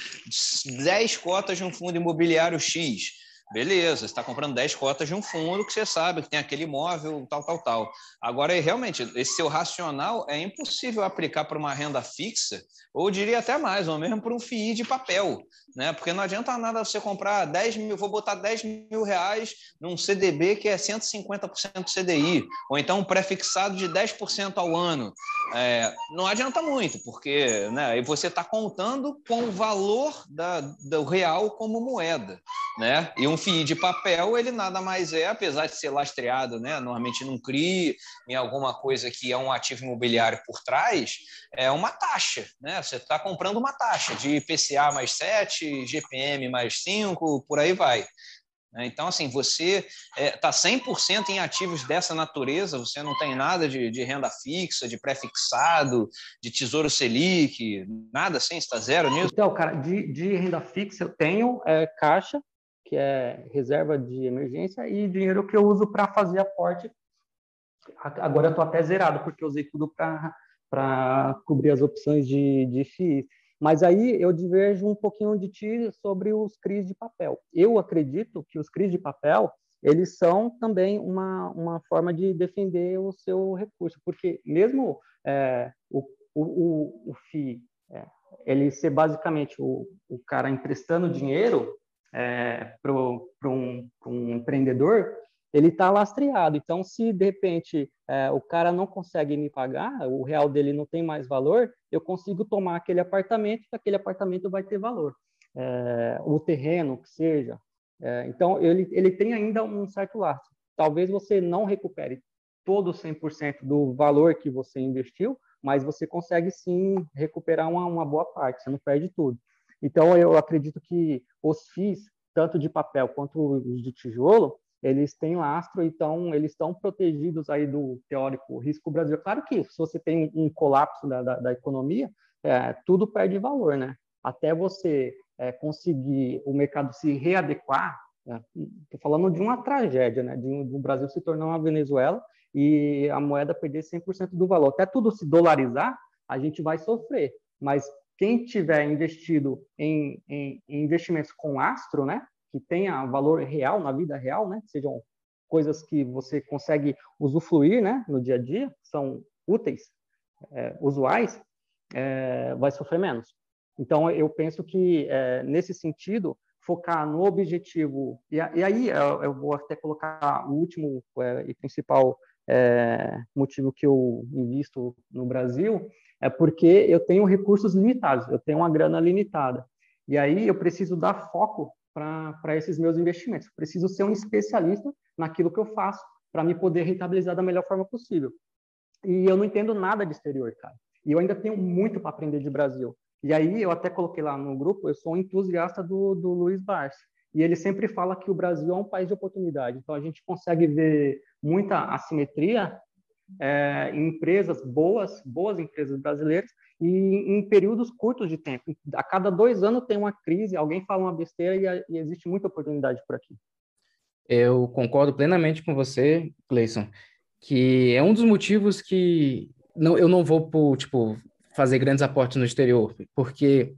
10 cotas de um fundo imobiliário X Beleza, você está comprando 10 cotas de um fundo que você sabe que tem aquele imóvel, tal, tal, tal. Agora, realmente, esse seu racional é impossível aplicar para uma renda fixa, ou diria até mais, ou mesmo para um FII de papel, né? Porque não adianta nada você comprar 10 mil, vou botar 10 mil reais num CDB que é 150% CDI, ou então um pré-fixado de 10% ao ano. É, não adianta muito, porque né, você está contando com o valor da, do real como moeda. Né? E um FII de papel, ele nada mais é, apesar de ser lastreado, né? normalmente não CRI, em alguma coisa que é um ativo imobiliário por trás, é uma taxa. Né? Você está comprando uma taxa de IPCA mais 7, GPM mais 5, por aí vai. Né? Então, assim, você está é, tá 100% em ativos dessa natureza, você não tem nada de, de renda fixa, de pré-fixado, de tesouro Selic, nada assim, está zero nisso? Então, cara, de, de renda fixa eu tenho é, caixa, que é reserva de emergência, e dinheiro que eu uso para fazer aporte. Agora eu estou até zerado, porque eu usei tudo para cobrir as opções de, de. Mas aí eu diverjo um pouquinho de ti sobre os CRIs de papel. Eu acredito que os CRIs de papel, eles são também uma, uma forma de defender o seu recurso, porque mesmo é, o, o, o FII, é, ele ser basicamente o, o cara emprestando dinheiro, é, para um, um, empreendedor, ele está lastreado. Então, se de repente é, o cara não consegue me pagar, o real dele não tem mais valor, eu consigo tomar aquele apartamento, e aquele apartamento vai ter valor. é, o terreno, que seja. É, então, ele, ele tem ainda um certo lastro. Talvez você não recupere todo 100% do valor que você investiu, mas você consegue sim recuperar uma, uma boa parte, você não perde tudo. Então, eu acredito que os FIIs, tanto de papel quanto os de tijolo, eles têm lastro, então eles estão protegidos aí do teórico risco brasileiro. Claro que se você tem um colapso da, da, da economia, é, tudo perde valor, né? Até você é, conseguir o mercado se readequar, estou né? falando de uma tragédia, né? De, o Brasil se tornar uma Venezuela e a moeda perder 100% do valor. Até tudo se dolarizar, a gente vai sofrer. Mas quem tiver investido em, em, em investimentos com astro, né? Que tenha valor real na vida real, né? Sejam coisas que você consegue usufruir, né? No dia a dia, são úteis, é, usuais, é, vai sofrer menos. Então, eu penso que, é, nesse sentido, focar no objetivo, e, e aí eu, eu, vou até colocar o último é, e principal é, motivo que eu invisto no Brasil, é porque eu tenho recursos limitados, eu tenho uma grana limitada. E aí eu preciso dar foco para esses meus investimentos. Preciso ser um especialista naquilo que eu faço para me poder rentabilizar da melhor forma possível. E eu não entendo nada de exterior, cara. E eu ainda tenho muito para aprender de Brasil. E aí eu até coloquei lá no grupo, eu sou um entusiasta do, do Luiz Barsi. E ele sempre fala que o Brasil é um país de oportunidade. Então a gente consegue ver muita assimetria é, em empresas boas, boas empresas brasileiras, e em períodos curtos de tempo. A cada dois anos tem uma crise, alguém fala uma besteira e, e existe muita oportunidade por aqui. Eu concordo plenamente com você, Cleison, que é um dos motivos que não, eu não vou por, tipo, fazer grandes aportes no exterior, porque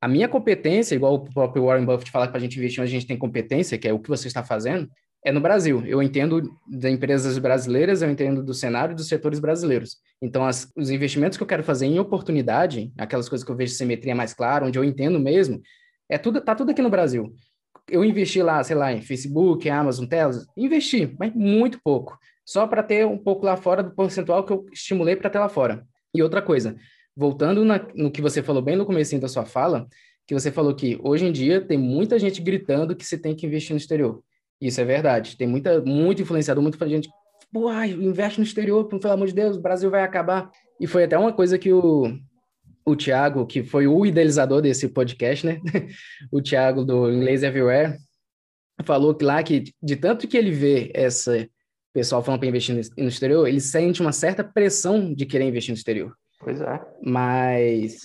a minha competência, igual o próprio Warren Buffett fala que para a gente investir onde a gente tem competência, que é o que você está fazendo, é no Brasil. Eu entendo das empresas brasileiras, eu entendo do cenário dos setores brasileiros. Então, as, os investimentos que eu quero fazer em oportunidade, aquelas coisas que eu vejo simetria mais clara, onde eu entendo mesmo, é tudo, tá tudo aqui no Brasil. Eu investi lá, sei lá, em Facebook, Amazon, Tesla, investi, mas muito pouco, só para ter um pouco lá fora do percentual que eu estimulei para ter lá fora. E outra coisa, voltando na, no que você falou bem no começo da sua fala, que você falou que hoje em dia tem muita gente gritando que você tem que investir no exterior. Isso é verdade. Tem muita, muito influenciador, muita gente. Pô, investe no exterior, pelo amor de Deus, o Brasil vai acabar. E foi até uma coisa que o, o Thiago, que foi o idealizador desse podcast, né? o Thiago do Inglês Everywhere, falou que lá que de tanto que ele vê essa pessoal falando para investir no exterior, ele sente uma certa pressão de querer investir no exterior. Pois é. Mas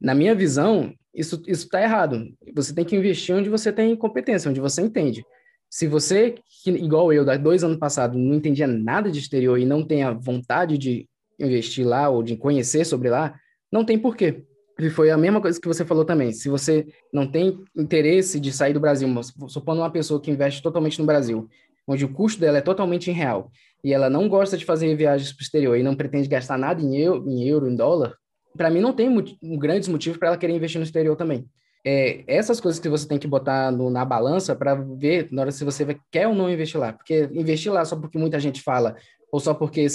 na minha visão, isso isso está errado. Você tem que investir onde você tem competência, onde você entende. Se você, que, igual eu, dois anos passados, não entendia nada de exterior e não tem a vontade de investir lá ou de conhecer sobre lá, não tem porquê. E foi a mesma coisa que você falou também. Se você não tem interesse de sair do Brasil, supondo uma pessoa que investe totalmente no Brasil, onde o custo dela é totalmente em real, e ela não gosta de fazer viagens para o exterior e não pretende gastar nada em euro, em, euro, em dólar, para mim não tem um grandes motivos para ela querer investir no exterior também é, essas coisas que você tem que botar no, na balança para ver na hora se você quer ou não investir lá. Porque investir lá só porque muita gente fala, ou só porque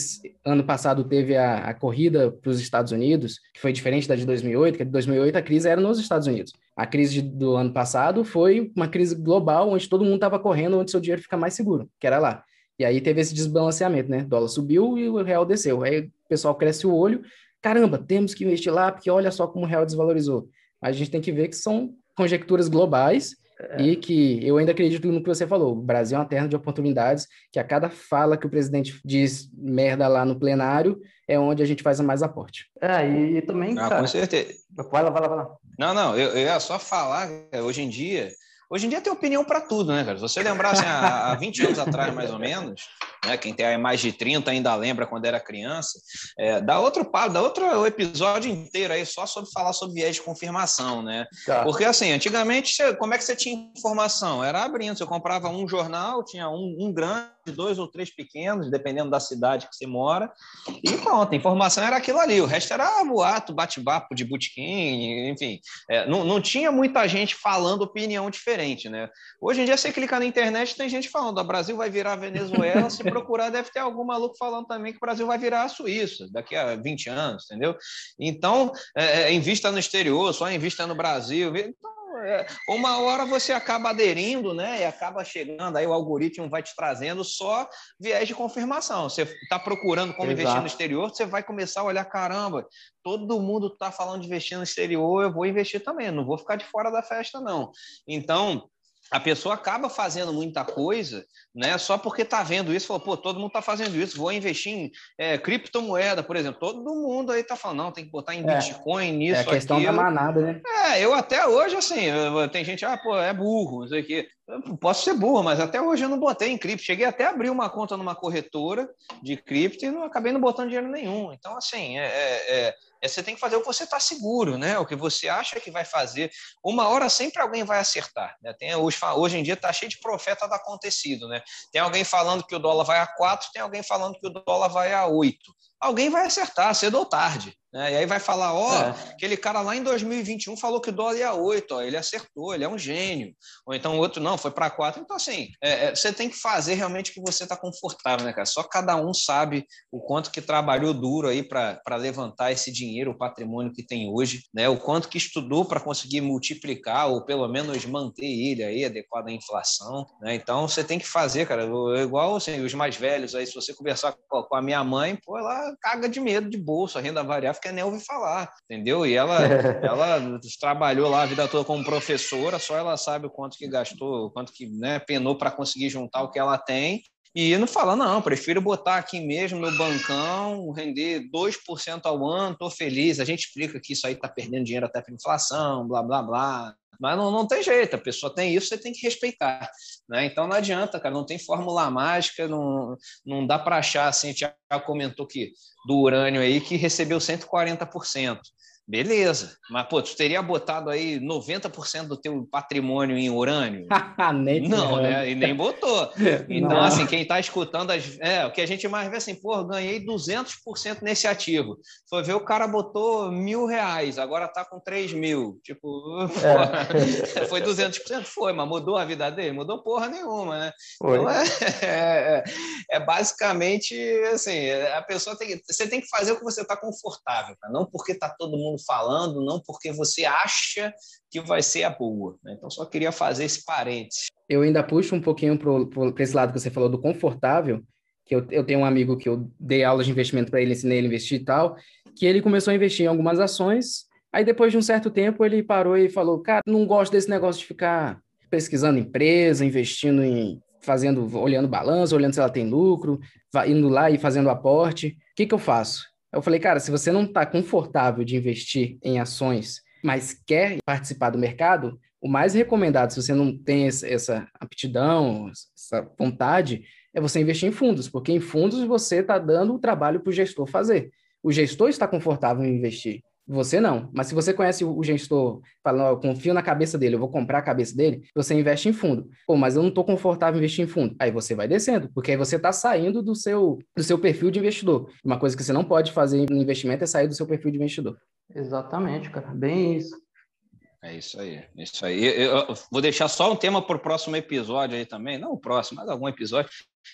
ano passado teve a, a corrida para os Estados Unidos, que foi diferente da de 2008, que de 2008 a crise era nos Estados Unidos. A crise do ano passado foi uma crise global, onde todo mundo estava correndo, onde seu dinheiro fica mais seguro, que era lá. E aí teve esse desbalanceamento, né? O dólar subiu e o real desceu. Aí o pessoal cresce o olho, caramba, temos que investir lá, porque olha só como o real desvalorizou a gente tem que ver que são conjecturas globais é. e que eu ainda acredito no que você falou. O Brasil é uma terra de oportunidades, que a cada fala que o presidente diz merda lá no plenário é onde a gente faz mais aporte. É, e, e também. Ah, cara, com certeza. Vai lá, vai lá, vai lá. Não, não, eu, eu ia só falar, hoje em dia, Hoje em dia tem opinião para tudo, né, cara? Se você lembrar, assim, há, há 20 anos atrás, mais ou menos, né, quem tem mais de 30 ainda lembra quando era criança, é, dá outro papo, dá outro episódio inteiro aí só sobre falar sobre viés de confirmação, né? Tá. Porque, assim, antigamente, como é que você tinha informação? Era abrindo, você comprava um jornal, tinha um, um grande, dois ou três pequenos, dependendo da cidade que você mora, e pronto, a informação era aquilo ali, o resto era boato, bate-papo de butiquim, enfim, é, não, não tinha muita gente falando opinião diferente né? Hoje em dia, você clica na internet, tem gente falando, o Brasil vai virar Venezuela, se procurar, deve ter algum maluco falando também que o Brasil vai virar a Suíça daqui a 20 anos, entendeu? Então, é, é, invista no exterior, só invista no Brasil. Então, é, uma hora você acaba aderindo, né? E acaba chegando, aí o algoritmo vai te trazendo só viés de confirmação. Você está procurando como Exato. investir no exterior, você vai começar a olhar, caramba, todo mundo está falando de investir no exterior, eu vou investir também, não vou ficar de fora da festa, não. Então, a pessoa acaba fazendo muita coisa, né? Só porque está vendo isso, falou, pô, todo mundo está fazendo isso, vou investir em é, criptomoeda, por exemplo. Todo mundo aí está falando, não, tem que botar em é, Bitcoin, nisso, É a questão aquilo. da manada, né? É, eu até hoje, assim, tem gente, ah, pô, é burro, não sei o quê. Eu posso ser burro, mas até hoje eu não botei em cripto. Cheguei até a abrir uma conta numa corretora de cripto e não acabei não botando dinheiro nenhum. Então, assim, é, é é, você tem que fazer o que você está seguro, né? O que você acha que vai fazer. Uma hora sempre alguém vai acertar. Né? Tem, hoje, hoje em dia está cheio de profeta do acontecido, né? Tem alguém falando que o dólar vai a 4, tem alguém falando que o dólar vai a 8. Alguém vai acertar, cedo ou tarde. Né? E aí vai falar, ó, oh, é. aquele cara lá em 2021 falou que o dólar ia 8, ó, ele acertou, ele é um gênio. Ou então o outro, não, foi para 4. Então, assim, é, é, você tem que fazer realmente o que você está confortável, né, cara? Só cada um sabe o quanto que trabalhou duro aí para levantar esse dinheiro, o patrimônio que tem hoje, né? O quanto que estudou para conseguir multiplicar ou pelo menos manter ele aí adequado à inflação, né? Então, você tem que fazer, cara, igual assim, os mais velhos aí, se você conversar com a minha mãe, pô, ela caga de medo de bolsa, renda variável que nem ouvi falar, entendeu? E ela, ela trabalhou lá a vida toda como professora, só ela sabe o quanto que gastou, o quanto que né, penou para conseguir juntar o que ela tem. E não fala, não, prefiro botar aqui mesmo no bancão, render 2% ao ano, estou feliz. A gente explica que isso aí está perdendo dinheiro até para inflação, blá, blá, blá. Mas não, não tem jeito, a pessoa tem isso, você tem que respeitar. Né? Então não adianta, cara, não tem fórmula mágica, não, não dá para achar assim, Tiago comentou que do urânio aí que recebeu 140%. Beleza, mas pô, tu teria botado aí 90% do teu patrimônio em urânio? nem não, né? E nem botou. Então, não. assim, quem está escutando, as... é, o que a gente mais vê assim, pô, ganhei 200% nesse ativo. Foi ver o cara botou mil reais, agora tá com 3 mil. Tipo, é. foi 200%? Foi, mas mudou a vida dele? Mudou porra nenhuma, né? Foi. Então, é, é, é, basicamente, assim, a pessoa tem você tem que fazer o que você está confortável, tá? não porque tá todo mundo falando, não porque você acha que vai ser a boa. Né? Então, só queria fazer esse parênteses. Eu ainda puxo um pouquinho para esse lado que você falou do confortável, que eu, eu tenho um amigo que eu dei aulas de investimento para ele, ensinei ele a investir e tal, que ele começou a investir em algumas ações, aí depois de um certo tempo ele parou e falou, cara, não gosto desse negócio de ficar pesquisando empresa, investindo em fazendo, olhando balanço, olhando se ela tem lucro, indo lá e fazendo aporte. O que, que eu faço? Eu falei, cara, se você não está confortável de investir em ações, mas quer participar do mercado, o mais recomendado, se você não tem essa aptidão, essa vontade, é você investir em fundos, porque em fundos você está dando o trabalho para o gestor fazer. O gestor está confortável em investir. Você não. Mas se você conhece o gestor, falando, eu confio na cabeça dele, eu vou comprar a cabeça dele, você investe em fundo. Pô, mas eu não estou confortável em investir em fundo. Aí você vai descendo, porque aí você está saindo do seu, do seu perfil de investidor. Uma coisa que você não pode fazer no investimento é sair do seu perfil de investidor. Exatamente, cara. Bem isso. É isso aí, é isso aí. Eu, vou deixar só um tema para o próximo episódio aí também, não o próximo, mas algum episódio,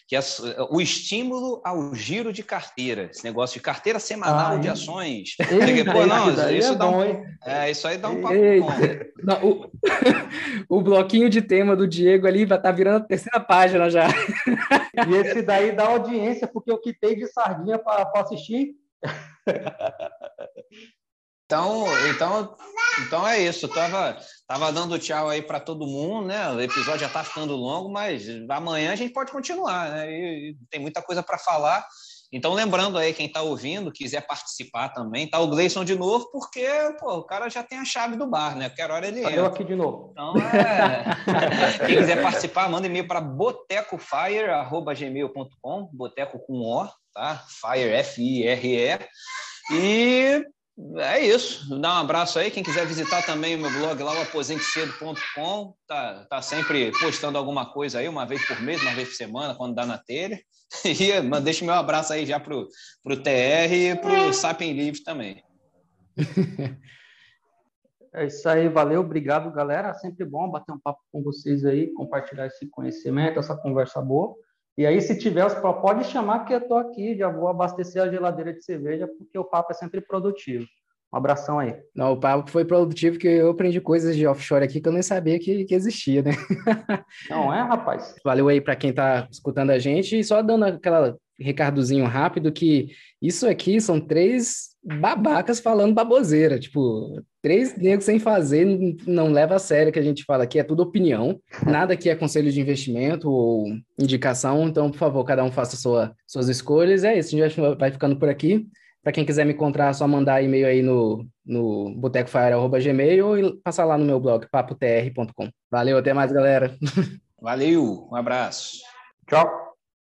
que é o estímulo ao giro de carteira, esse negócio de carteira semanal ah, de ações. Eita, Pô, não, isso, é, dá um, é, isso aí dá um papo não, o, o, bloquinho de tema do Diego ali vai estar tá virando a terceira página já. E esse daí dá audiência, porque eu quitei de sardinha para assistir. Então, então, então é isso. Eu tava, tava dando tchau aí para todo mundo, né? O episódio já está ficando longo, mas amanhã a gente pode continuar, né? E, e tem muita coisa para falar. Então, lembrando aí, quem está ouvindo, quiser participar também, tá o Gleison de novo, porque pô, o cara já tem a chave do bar, né? Qualquer hora ele entra. Eu aqui de novo. Então, é... quem quiser participar, manda e-mail para botecofire.gmail.com, boteco com O, tá? Fire, F-I-R-E. E é isso. Dá um abraço aí. Quem quiser visitar também o meu blog lá, o aposentecedo.com, tá, tá sempre postando alguma coisa aí, uma vez por mês, uma vez por semana, quando dá na telha. E deixa meu abraço aí já pro, pro TR e pro Sapien Livre também. É isso aí, valeu, obrigado, galera. Sempre bom bater um papo com vocês aí, compartilhar esse conhecimento, essa conversa boa. E aí, se tiver pode chamar que eu estou aqui, já vou abastecer a geladeira de cerveja, porque o papo é sempre produtivo. Um abração aí. Não, o papo foi produtivo, que eu aprendi coisas de offshore aqui que eu nem sabia que, que existia, né? Não é, rapaz? Valeu aí para quem está escutando a gente. E só dando aquela recardozinho rápido que isso aqui são três babacas falando baboseira, tipo, três negros sem fazer, não leva a sério que a gente fala aqui, é tudo opinião, nada aqui é conselho de investimento ou indicação, então, por favor, cada um faça sua, suas escolhas, é isso, a gente vai ficando por aqui. Para quem quiser me encontrar, é só mandar e-mail aí no, no botecofire.gmail ou passar lá no meu blog, papotr.com. Valeu, até mais, galera. Valeu, um abraço. Tchau.